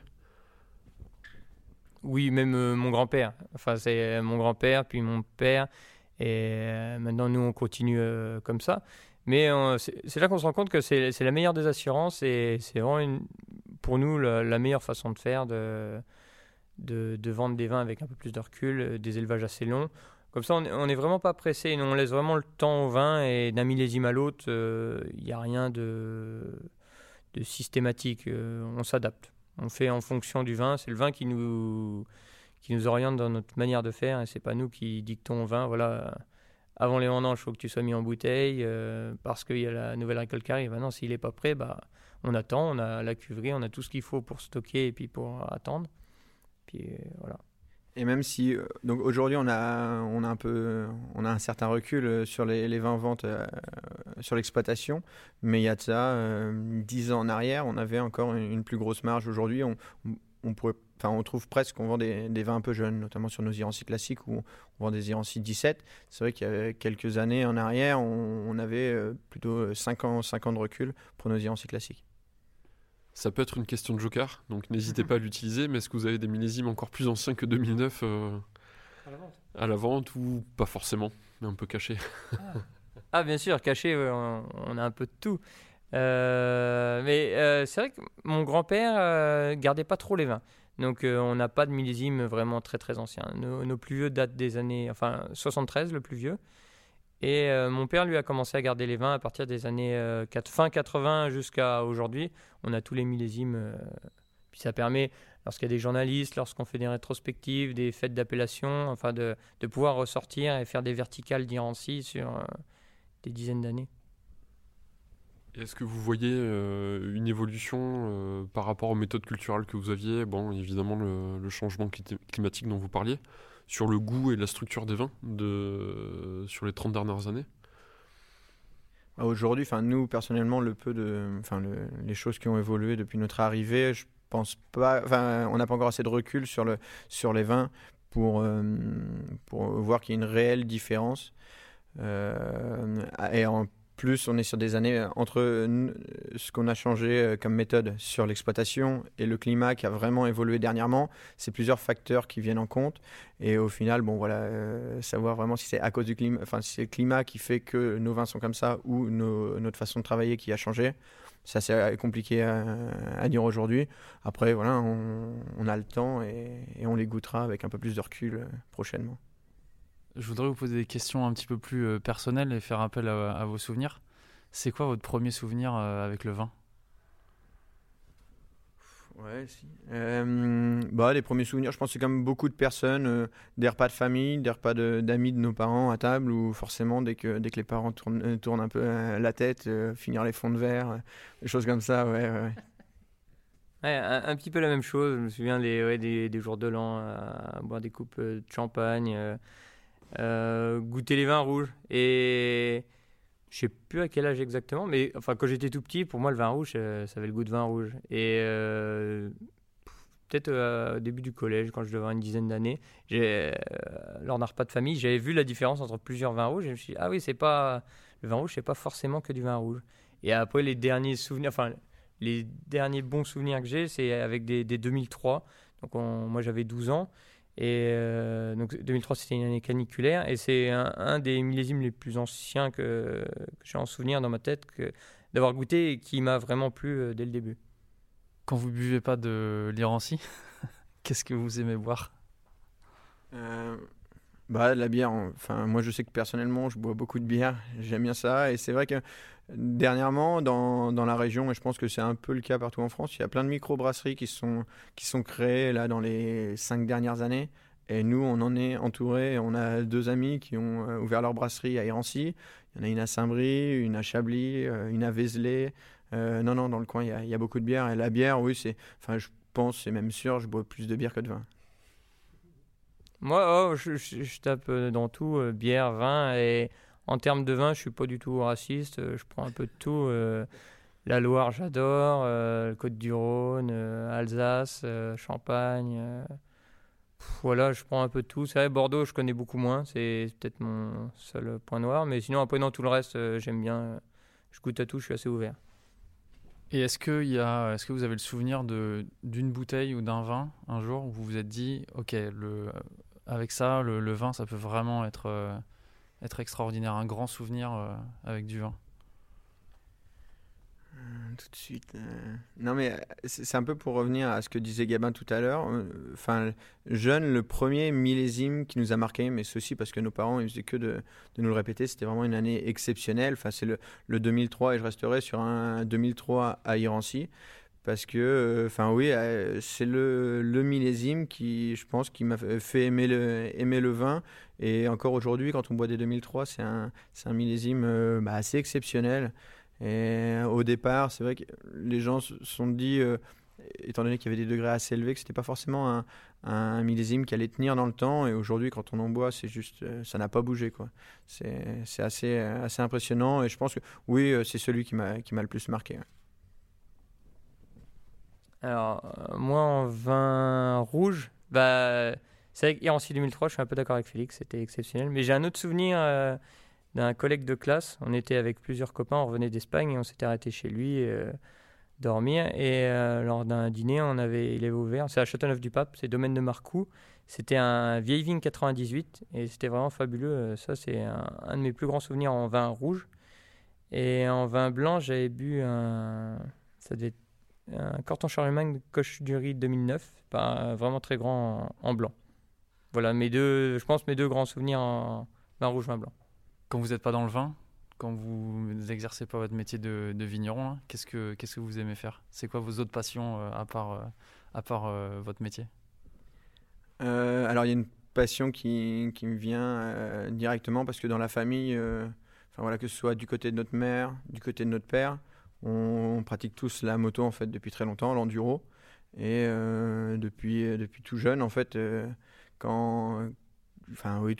Oui, même euh, mon grand-père. Enfin, c'est euh, mon grand-père, puis mon père. Et maintenant, nous, on continue comme ça. Mais c'est là qu'on se rend compte que c'est la meilleure des assurances et c'est vraiment une, pour nous la, la, meilleure façon de faire, de, de, de, vendre des vins avec un peu plus de recul, des élevages assez longs. Comme ça, on n'est vraiment pas pressé. on laisse vraiment le temps au vin et d'un millésime à l'autre, il euh, n'y a rien de, systématique. Euh, on s'adapte. On fait en fonction du vin. C'est le vin qui nous, qui nous oriente dans notre manière de faire et c'est pas nous qui dictons au vin. Voilà, avant les vendanges, il faut que tu sois mis en bouteille euh, parce qu'il y a la nouvelle récolte qui arrive. Maintenant, s'il n'est pas prêt, bah, on attend. On a la cuverie, on a tout ce qu'il faut pour stocker et puis pour attendre. Puis voilà. Et même si, euh, donc aujourd'hui, on a, on a un peu, on a un certain recul euh, sur les, les 20 ventes euh, sur l'exploitation, mais il y a de ça, euh, 10 ans en arrière, on avait encore une, plus grosse marge. Aujourd'hui, on, on, pourrait, on trouve presque qu'on vend des, des, vins un peu jeunes, notamment sur nos Irancy classiques où on vend des Irancy 17. C'est vrai qu'il y a quelques années en arrière, on, avait plutôt 5 ans, 5 ans de recul pour nos Irancy classiques. Ça peut être une question de joker, donc n'hésitez mhm. pas à l'utiliser. Mais est-ce que vous avez des millésimes encore plus anciens que 2009 euh, à, la vente. ou pas forcément, mais un peu cachés ah. ah. bien sûr, caché, on, a un peu de tout. Euh, mais euh, c'est vrai que mon grand-père gardait pas trop les vins. Donc on n'a pas de millésime vraiment très très ancien. Nos, nos, plus vieux datent des années, enfin 73 le plus vieux. Et euh, mon père, lui, a commencé à garder les vins à partir des années euh, fin 80 jusqu'à aujourd'hui. On a tous les millésimes. Euh, puis ça permet, lorsqu'il y a des journalistes, lorsqu'on fait des rétrospectives, des fêtes d'appellation, enfin de, pouvoir ressortir et faire des verticales d'Irancy sur des dizaines d'années. Est-ce que vous voyez une évolution par rapport aux méthodes culturelles que vous aviez? Bon, évidemment, le changement climatique dont vous parliez sur le goût et la structure des vins de, sur les 30 dernières années bah, Aujourd'hui, nous personnellement, le peu de, les choses qui ont évolué depuis notre arrivée, je pense pas, on n'a pas encore assez de recul sur, le, sur les vins pour, euh, pour voir qu'il y a une réelle différence. Euh, et en plus on est sur des années euh, entre euh, ce qu'on a changé euh, comme méthode sur l'exploitation et le climat qui a vraiment évolué dernièrement, c'est plusieurs facteurs qui viennent en compte. Et au final, bon voilà, savoir vraiment si c'est à cause du climat, enfin si c'est le climat qui fait que nos vins sont comme ça ou notre façon de travailler qui a changé. Ça c'est compliqué à, dire aujourd'hui. Après voilà, on, a le temps et, on les goûtera avec un peu plus de recul prochainement. Je voudrais vous poser des questions un petit peu plus euh, personnelles et faire appel à, vos souvenirs. C'est quoi votre premier souvenir euh, avec le vin? Ouais, si. Euh, bah, les premiers souvenirs, je pense que c'est comme beaucoup de personnes, des repas de famille, des repas d'amis de, nos parents à table, où forcément, dès que, dès que les parents tournent, tournent un peu la tête, finir les fonds de verre, des choses comme ça, ouais. ouais. Ouais, un, petit peu la même chose. Je me souviens des, ouais, des, des, jours de l'an, à boire des coupes de champagne, euh, goûter les vins rouges. Et je sais plus à quel âge exactement, mais enfin quand j'étais tout petit, pour moi le vin rouge, euh, ça avait le goût de vin rouge. Et euh, peut-être au début du collège, quand je devais avoir une dizaine d'années, lors d'un repas de famille, j'avais vu la différence entre plusieurs vins rouges. Et je me suis dit, ah oui, c'est pas le vin rouge, c'est pas forcément que du vin rouge. Et après les derniers souvenirs, enfin les derniers bons souvenirs que j'ai, c'est avec des, 2003. Donc moi j'avais 12 ans et euh, donc 2003, c'était une année caniculaire. Et c'est un, des millésimes les plus anciens que, j'ai en souvenir dans ma tête d'avoir goûté et qui m'a vraiment plu euh, dès le début. Quand vous buvez pas de l'irancy, qu'est-ce que vous aimez boire? Euh, bah, la bière, enfin, moi je sais que personnellement je bois beaucoup de bière, j'aime bien ça. Et c'est vrai que dernièrement, dans, dans, la région, et je pense que c'est un peu le cas partout en France, il y a plein de micro-brasseries qui sont, qui sont créées là dans les cinq dernières années. Et nous, on en est entouré. On a deux amis qui ont euh, ouvert leur brasserie à Irancy. Il y en a une à Saint-Brie, une à Chablis, euh, une à Vézelay. Euh, non, non, dans le coin, il y, a, il y, a, beaucoup de bière. Et la bière, oui, c'est, enfin, je pense, c'est même sûr, je bois plus de bière que de vin. Moi, oh, je, tape euh, dans tout, bière, vin. Et en termes de vin, je suis pas du tout raciste. Euh, je prends un peu de tout. la Loire, j'adore. le Côte-du-Rhône, Alsace, Champagne. voilà, je prends un peu de tout. C'est vrai, Bordeaux, je connais beaucoup moins. C'est peut-être mon seul point noir. Mais sinon, après, dans tout le reste, j'aime bien. Je goûte à tout, je suis assez ouvert. Et est-ce que, y a, est-ce que vous avez le souvenir de, d'une bouteille ou d'un vin un jour où vous vous êtes dit, ok, le, avec ça, le, vin, ça peut vraiment être, euh, être extraordinaire, un grand souvenir euh, avec du vin. Euh, tout de suite. Non, mais c'est un peu pour revenir à ce que disait Gabin tout à l'heure. Enfin, jeune, le premier millésime qui nous a marqué, mais ceci parce que nos parents, ils faisaient que de, de nous le répéter, c'était vraiment une année exceptionnelle. Enfin, c'est le, le, 2003 et je resterai sur un 2003 à Irancy parce que, euh, enfin oui, euh, c'est le, millésime qui, je pense, qui m'a fait aimer le, vin. Et encore aujourd'hui, quand on boit des 2003, c'est un, millésime euh, bah, assez exceptionnel. Et au départ, c'est vrai que les gens se sont dit, étant donné qu'il y avait des degrés assez élevés, que c'était pas forcément un, millésime qui allait tenir dans le temps. Et aujourd'hui, quand on en boit, c'est juste, ça n'a pas bougé. C'est assez impressionnant. Et je pense que oui, c'est celui qui m'a le plus marqué. Alors, euh, moi, en vin rouge, bah, c'est vrai qu'Irancy 2003, je suis un peu d'accord avec Félix, c'était exceptionnel. Mais j'ai un autre souvenir euh, d'un collègue de classe. On était avec plusieurs copains, on revenait d'Espagne et on s'était arrêté chez lui euh, dormir. Et lors d'un dîner, on avait, il avait ouvert, c'est à Châteauneuf-du-Pape, c'est domaine de Marcoux. C'était un vieille vigne 98 et c'était vraiment fabuleux. Ça, c'est un, un, de mes plus grands souvenirs en vin rouge. Et en vin blanc, j'avais bu un. Ça devait être un Corton Charlemagne Coche du Riz 2009, pas vraiment très grand en, blanc. Voilà mes deux, je pense mes deux grands souvenirs en vin rouge, vin blanc. Quand vous n'êtes pas dans le vin, quand vous n'exercez pas votre métier de, vigneron, qu'est-ce que qu'est-ce que vous aimez faire? C'est quoi vos autres passions euh, à part euh, à part euh, votre métier? Alors il y a une passion qui, qui me vient directement parce que dans la famille, enfin voilà que ce soit du côté de notre mère, du côté de notre père, on, pratique tous la moto en fait depuis très longtemps, l'enduro. Et euh, depuis, euh, depuis tout jeune, en fait, euh, quand, enfin oui,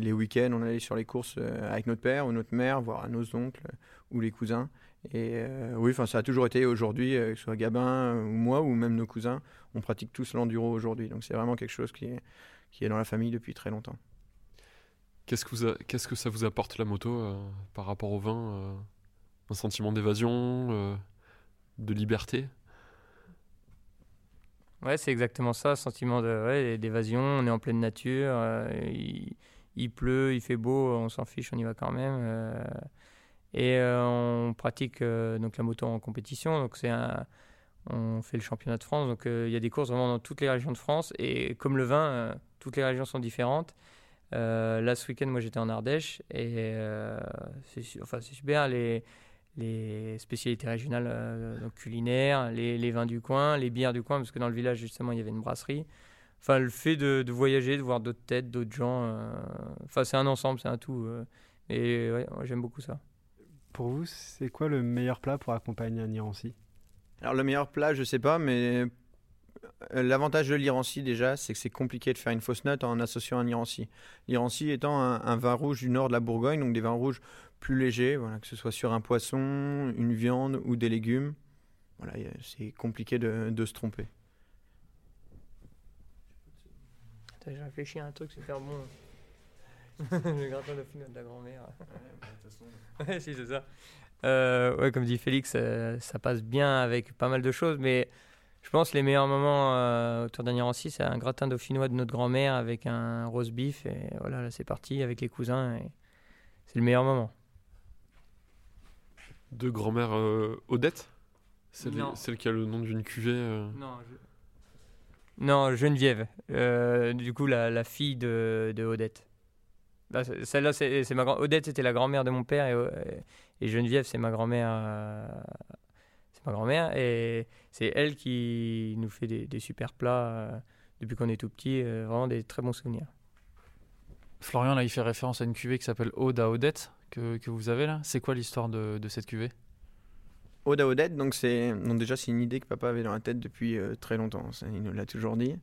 les week-ends, on allait sur les courses avec notre père ou notre mère, voire nos oncles ou les cousins. Et oui, ça a toujours été aujourd'hui, que ce soit Gabin ou moi ou même nos cousins, on pratique tous l'enduro aujourd'hui. Donc c'est vraiment quelque chose qui est, qui est dans la famille depuis très longtemps. Qu'est-ce qu'est-ce que ça vous apporte la moto par rapport au vin Un sentiment d'évasion, euh, de liberté Ouais, c'est exactement ça, sentiment d'évasion. On est en pleine nature, euh, il, pleut, il fait beau, on s'en fiche, on y va quand même. euh, et on pratique donc la moto en compétition. Donc c'est un, on fait le championnat de France. Donc il y a des courses vraiment dans toutes les régions de France. Et comme le vin, toutes les régions sont différentes. Euh, là, ce week-end, moi j'étais en Ardèche et c'est, enfin, super. Les, les spécialités régionales euh, donc culinaires, les, les vins du coin, les bières du coin, parce que dans le village, justement, il y avait une brasserie. Enfin, le fait de, de voyager, de voir d'autres têtes, d'autres gens, euh, enfin, c'est un ensemble, c'est un tout. euh, et ouais, j'aime beaucoup ça. Pour vous, c'est quoi le meilleur plat pour accompagner un Irancy Alors le meilleur plat, je sais pas, mais l'avantage de l'Irancy déjà, c'est que c'est compliqué de faire une fausse note en associant un Irancy. L'Irancy étant un, un vin rouge du nord de la Bourgogne, donc des vins rouges plus légers, voilà, que ce soit sur un poisson, une viande ou des légumes. Voilà, c'est compliqué de, de se tromper. J'ai réfléchi à un truc super bon. le gratin dauphinois de la grand-mère. ouais, si, c'est ça. Euh, ouais, comme dit Félix, euh, ça passe bien avec pas mal de choses, mais je pense les meilleurs moments euh, autour d'un Irancy, c'est un gratin dauphinois de notre grand-mère avec un roast beef, et voilà, là c'est parti avec les cousins, et c'est le meilleur moment. De grand-mère euh, Odette? Celle, Non. celle qui a le nom d'une cuvée. euh, Non, non Geneviève, euh, du coup la, la fille de, de Odette. C'est- Celle-là, c'est ma grand... Odette, c'était la grand-mère de mon père et, et Geneviève, c'est ma grand-mère. euh, C'est ma grand-mère et c'est elle qui nous fait des, des super plats euh, depuis qu'on est tout petit. euh, vraiment des très bons souvenirs. Florian, là, il fait référence à une cuvée qui s'appelle Ode à Odette, que, vous avez là? C'est quoi l'histoire de, cette cuvée? Ode à Odette, donc c'est donc déjà c'est une idée que papa avait dans la tête depuis euh, très longtemps. il nous l'a toujours dit.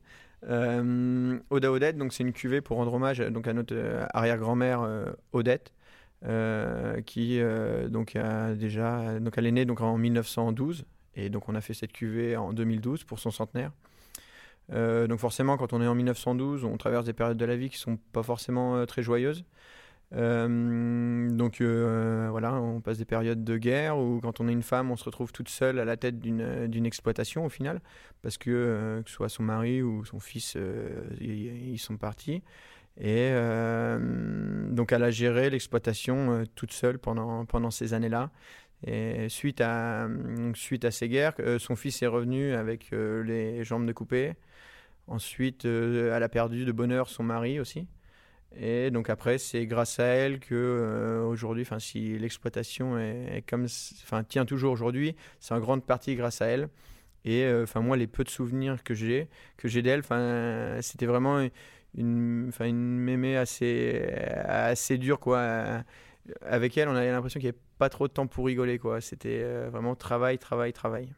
Euh, Ode à Odette, donc c'est une cuvée pour rendre hommage donc à notre euh, arrière-grand-mère euh, Odette, qui donc a déjà donc elle est née donc en 1912 et donc on a fait cette cuvée en 2012 pour son centenaire. Donc forcément, quand on est en 1912, on traverse des périodes de la vie qui sont pas forcément très joyeuses. Euh, donc euh, voilà, on passe des périodes de guerre où quand on est une femme, on se retrouve toute seule à la tête d'une d'une exploitation au final, parce que euh, que soit son mari ou son fils, euh, ils, sont partis. Et euh, donc elle a géré l'exploitation euh, toute seule pendant, pendant ces années-là. Et suite à, suite à ces guerres, euh, son fils est revenu avec euh, les jambes de coupé. Ensuite, euh, elle a perdu de bonheur son mari aussi. Et donc après, c'est grâce à elle que euh, aujourd'hui, enfin si l'exploitation est, comme, enfin tient toujours aujourd'hui, c'est en grande partie grâce à elle. Et euh, enfin moi, les peu de souvenirs que j'ai, que j'ai d'elle, enfin c'était vraiment une, enfin une mémé assez, assez dure quoi. Avec elle, on avait l'impression qu'il n'y avait pas trop de temps pour rigoler quoi. C'était euh, vraiment travail, travail, travail.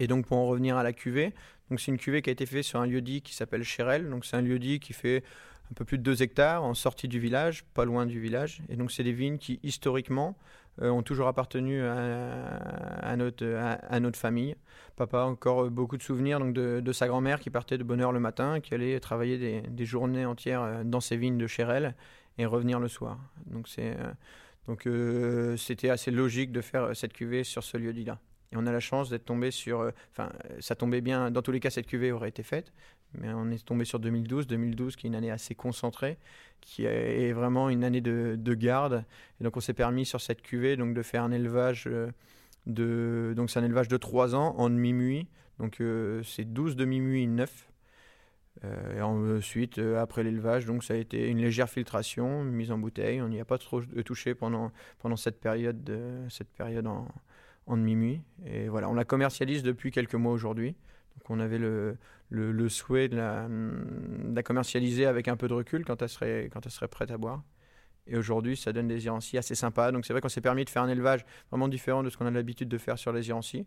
Et donc pour en revenir à la cuvée, donc c'est une cuvée qui a été faite sur un lieu-dit qui s'appelle Chérel. Donc c'est un lieu-dit qui fait un peu plus de 2 hectares en sortie du village, pas loin du village. Et donc, c'est des vignes qui, historiquement, euh, ont toujours appartenu à, notre, famille. Papa a encore beaucoup de souvenirs donc, de, sa grand-mère qui partait de bonne heure le matin, qui allait travailler des, journées entières dans ses vignes de Chérel et revenir le soir. Donc, euh, euh, c'était assez logique de faire cette cuvée sur ce lieu-dit-là. Et on a la chance d'être tombé sur. Enfin, ça tombait bien. Dans tous les cas, cette cuvée aurait été faite. Mais on est tombé sur 2012. 2012, qui est une année assez concentrée, qui est vraiment une année de, de garde. Donc, on s'est permis sur cette cuvée donc, de faire un élevage de. Donc, c'est un élevage de 3 ans en demi-muit. Donc, euh, c'est 12 demi-muits neufs. Euh, et ensuite, euh, après l'élevage, donc ça a été une légère filtration, mise en bouteille. On n'y a pas trop touché pendant, pendant cette période, de, cette période en, en demi-muit. Et voilà, on la commercialise depuis quelques mois aujourd'hui. Donc on avait le, le, souhait de la, commercialiser avec un peu de recul quand elle serait, quand elle serait prête à boire. Et aujourd'hui, ça donne des irancies assez sympas. Donc c'est vrai qu'on s'est permis de faire un élevage vraiment différent de ce qu'on a l'habitude de faire sur les irancies.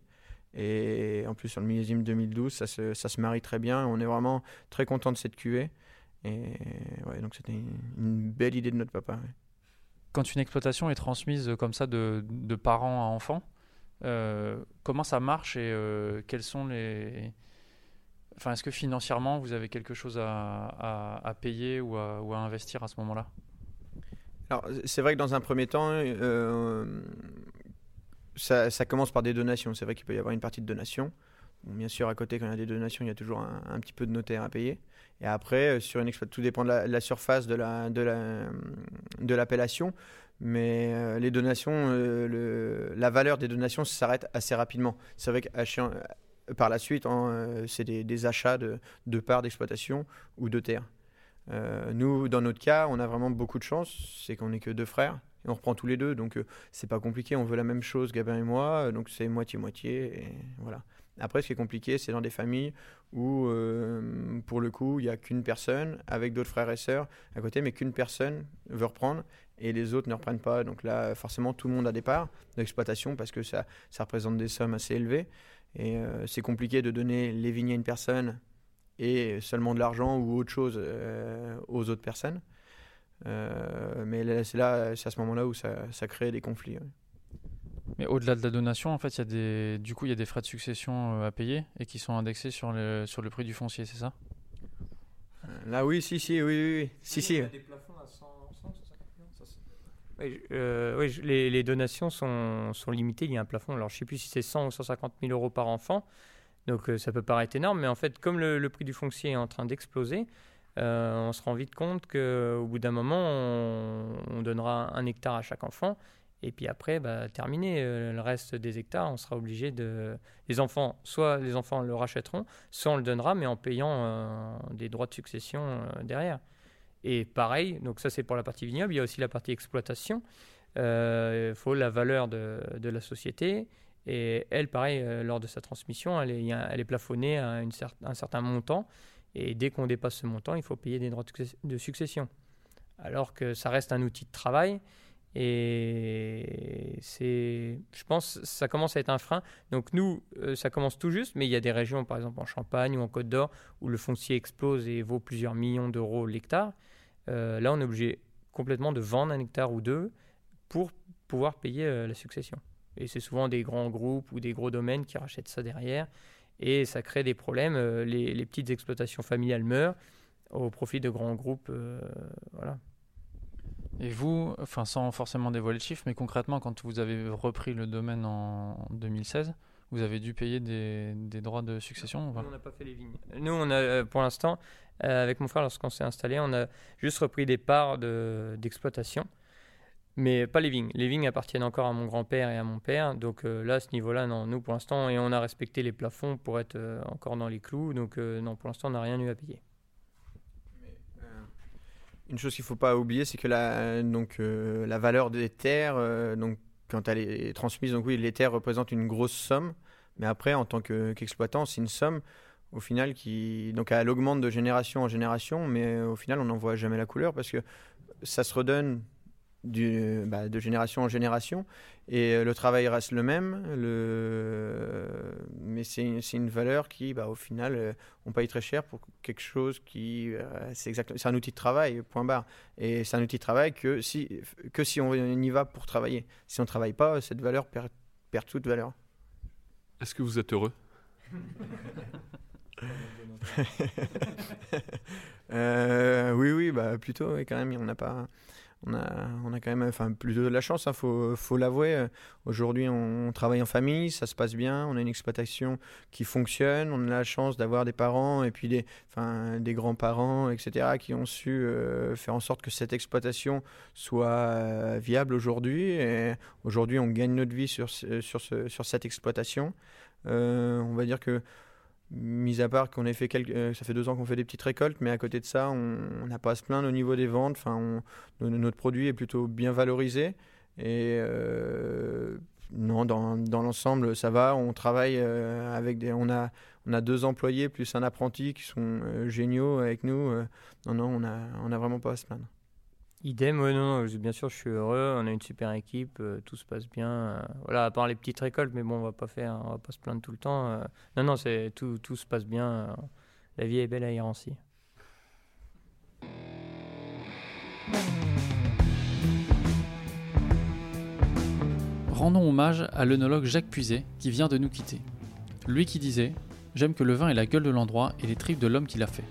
Et en plus, sur le millésime 2012, ça se, ça se marie très bien. On est vraiment très content de cette cuvée. Et ouais, donc c'était une, belle idée de notre papa. Quand une exploitation est transmise comme ça de, de parents à enfants, comment ça marche et euh, quels sont les. Enfin, est-ce que financièrement vous avez quelque chose à, à, payer ou à, investir à ce moment-là? Alors, c'est vrai que dans un premier temps, euh, ça, commence par des donations. C'est vrai qu'il peut y avoir une partie de donation. Bien sûr, à côté, quand il y a des donations, il y a toujours un, petit peu de notaire à payer. Et après, euh, sur une tout dépend de la, surface de la de la de l'appellation. Mais euh, les donations, euh, la valeur des donations s'arrête assez rapidement. C'est vrai que par la suite, euh, c'est des, achats de, de parts d'exploitation ou de terre. Euh, nous, dans notre cas, on a vraiment beaucoup de chance. C'est qu'on n'est que deux frères on reprend tous les deux. Donc, euh, c'est pas compliqué. On veut la même chose, Gabin et moi. euh, Donc, c'est moitié-moitié. Voilà. Après, ce qui est compliqué, c'est dans des familles où, euh, pour le coup, il n'y a qu'une personne avec d'autres frères et sœurs à côté, mais qu'une personne veut reprendre et les autres ne reprennent pas. Donc là, forcément, tout le monde a des parts d'exploitation parce que ça, ça représente des sommes assez élevées. Et euh, c'est compliqué de donner les vignes à une personne et seulement de l'argent ou autre chose euh, aux autres personnes. Euh, mais là, c'est là, c'est à ce moment-là où ça, ça crée des conflits. ouais. Mais au-delà de la donation, en fait, il y a des, du coup, il y a des frais de succession à payer et qui sont indexés sur le, sur le prix du foncier, c'est ça? Là, oui, si, si, oui, oui, oui. Si, si. Il y a des plafonds à 100, 100, 150 millions, ça, c'est- Oui, euh, les, donations sont, limitées. Il y a un plafond. Alors, je ne sais plus si c'est 100 ou 150 000 euros par enfant. Donc, euh, ça peut paraître énorme. Mais en fait, comme le, prix du foncier est en train d'exploser, euh, on se rend vite compte qu'au bout d'un moment, on, on donnera un hectare à chaque enfant. Et puis après, bah, terminé. Euh, le reste des hectares, on sera obligé de. Les enfants, soit les enfants le rachèteront, soit on le donnera, mais en payant des droits de succession derrière. Et pareil, donc ça c'est pour la partie vignoble, il y a aussi la partie exploitation. Euh, Il faut la valeur de, la société. Et elle, pareil, euh, lors de sa transmission, elle est, plafonnée à un certain montant. Et dès qu'on dépasse ce montant, il faut payer des droits de succession. Alors que ça reste un outil de travail. Et c'est, je pense, ça commence à être un frein. Donc nous, euh, ça commence tout juste, mais il y a des régions, par exemple en Champagne ou en Côte d'Or, où le foncier explose et vaut plusieurs millions d'euros l'hectare. Euh, là, on est obligé complètement de vendre un hectare ou deux pour pouvoir payer euh, la succession. Et c'est souvent des grands groupes ou des gros domaines qui rachètent ça derrière. Et ça crée des problèmes. Euh, les, petites exploitations familiales meurent au profit de grands groupes. voilà. Et vous, enfin sans forcément dévoiler le chiffre, mais concrètement, quand vous avez repris le domaine en 2016, vous avez dû payer des, des droits de succession ou pas Nous, on n'a pas fait les vignes. Nous, on a, euh, pour l'instant, euh, avec mon frère, lorsqu'on s'est installé, on a juste repris des parts de- d'exploitation, mais pas les vignes. Les vignes appartiennent encore à mon grand-père et à mon père, donc euh, là, à ce niveau-là, non. Nous, pour l'instant, et on a respecté les plafonds pour être euh, encore dans les clous, donc euh, non, pour l'instant, on n'a rien eu à payer. Une chose qu'il ne faut pas oublier, c'est que la, donc, euh, la valeur des terres, euh, donc, quand elle est transmise, donc oui, les terres représentent une grosse somme, mais après, en tant que- qu'exploitant, c'est une somme au final qui. Donc elle augmente de génération en génération, mais au final, on n'en voit jamais la couleur parce que ça se redonne du, bah, de génération en génération et euh, le travail reste le même, le... mais c'est une, une valeur qui, bah, au final, euh, on paye très cher pour quelque chose qui. euh, c'est exactement, c'est un outil de travail, point barre. Et c'est un outil de travail que si, que si on y va pour travailler. Si on ne travaille pas, cette valeur perd, perd toute valeur. Est-ce que vous êtes heureux? Euh, oui, oui, bah plutôt, oui, quand même. On n'a pas, on a, on a quand même, enfin, plutôt de la chance. Il faut, faut l'avouer. Aujourd'hui, on travaille en famille, ça se passe bien. On a une exploitation qui fonctionne. On a la chance d'avoir des parents et puis des, enfin, des grands-parents, etc., qui ont su euh, faire en sorte que cette exploitation soit euh, viable aujourd'hui. Aujourd'hui, on gagne notre vie sur, sur, ce, sur cette exploitation. Euh, on va dire que Mis à part qu'on ait fait quelques, euh, ça fait deux ans qu'on fait des petites récoltes, mais à côté de ça, on n'a pas à se plaindre au niveau des ventes. Enfin, notre produit est plutôt bien valorisé et euh, non, dans, dans l'ensemble, ça va. On travaille euh, avec des, on a, on a deux employés plus un apprenti qui sont géniaux avec nous. non, non, on a, on a vraiment pas à se plaindre. Idem, ouais, non, bien sûr, je suis heureux. On a une super équipe, euh, tout se passe bien. euh, voilà, à part les petites récoltes, mais bon, on va pas faire, on va pas se plaindre tout le temps. euh. non, non, c'est tout, tout se passe bien. la vie est belle à Irancy. Rendons hommage à l'œnologue Jacques Puiset qui vient de nous quitter. Lui qui disait J'aime que le vin ait la gueule de l'endroit et les tripes de l'homme qui l'a fait.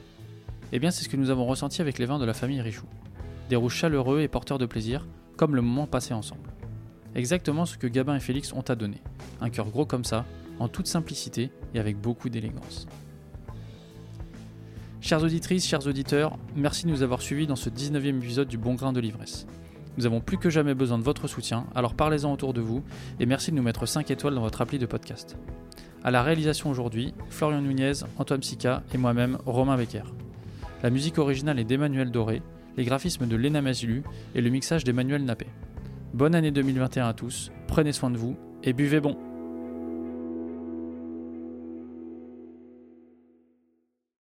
Eh bien, c'est ce que nous avons ressenti avec les vins de la famille Richoux. Des rouges chaleureux et porteurs de plaisir, comme le moment passé ensemble. Exactement ce que Gabin et Félix ont à donner. Un cœur gros comme ça, en toute simplicité et avec beaucoup d'élégance. Chères auditrices, chers auditeurs, merci de nous avoir suivis dans ce 19e épisode du Bon Grain de l'Ivresse. Nous avons plus que jamais besoin de votre soutien, alors parlez-en autour de vous et merci de nous mettre 5 étoiles dans votre appli de podcast. À la réalisation aujourd'hui, Florian Nunez, Antoine Psica et moi-même, Romain Becker. La musique originale est d'Emmanuel Doré, les graphismes de Léna Mazilu et le mixage d'Emmanuel Nappé. Bonne année 2021 à tous, prenez soin de vous et buvez bon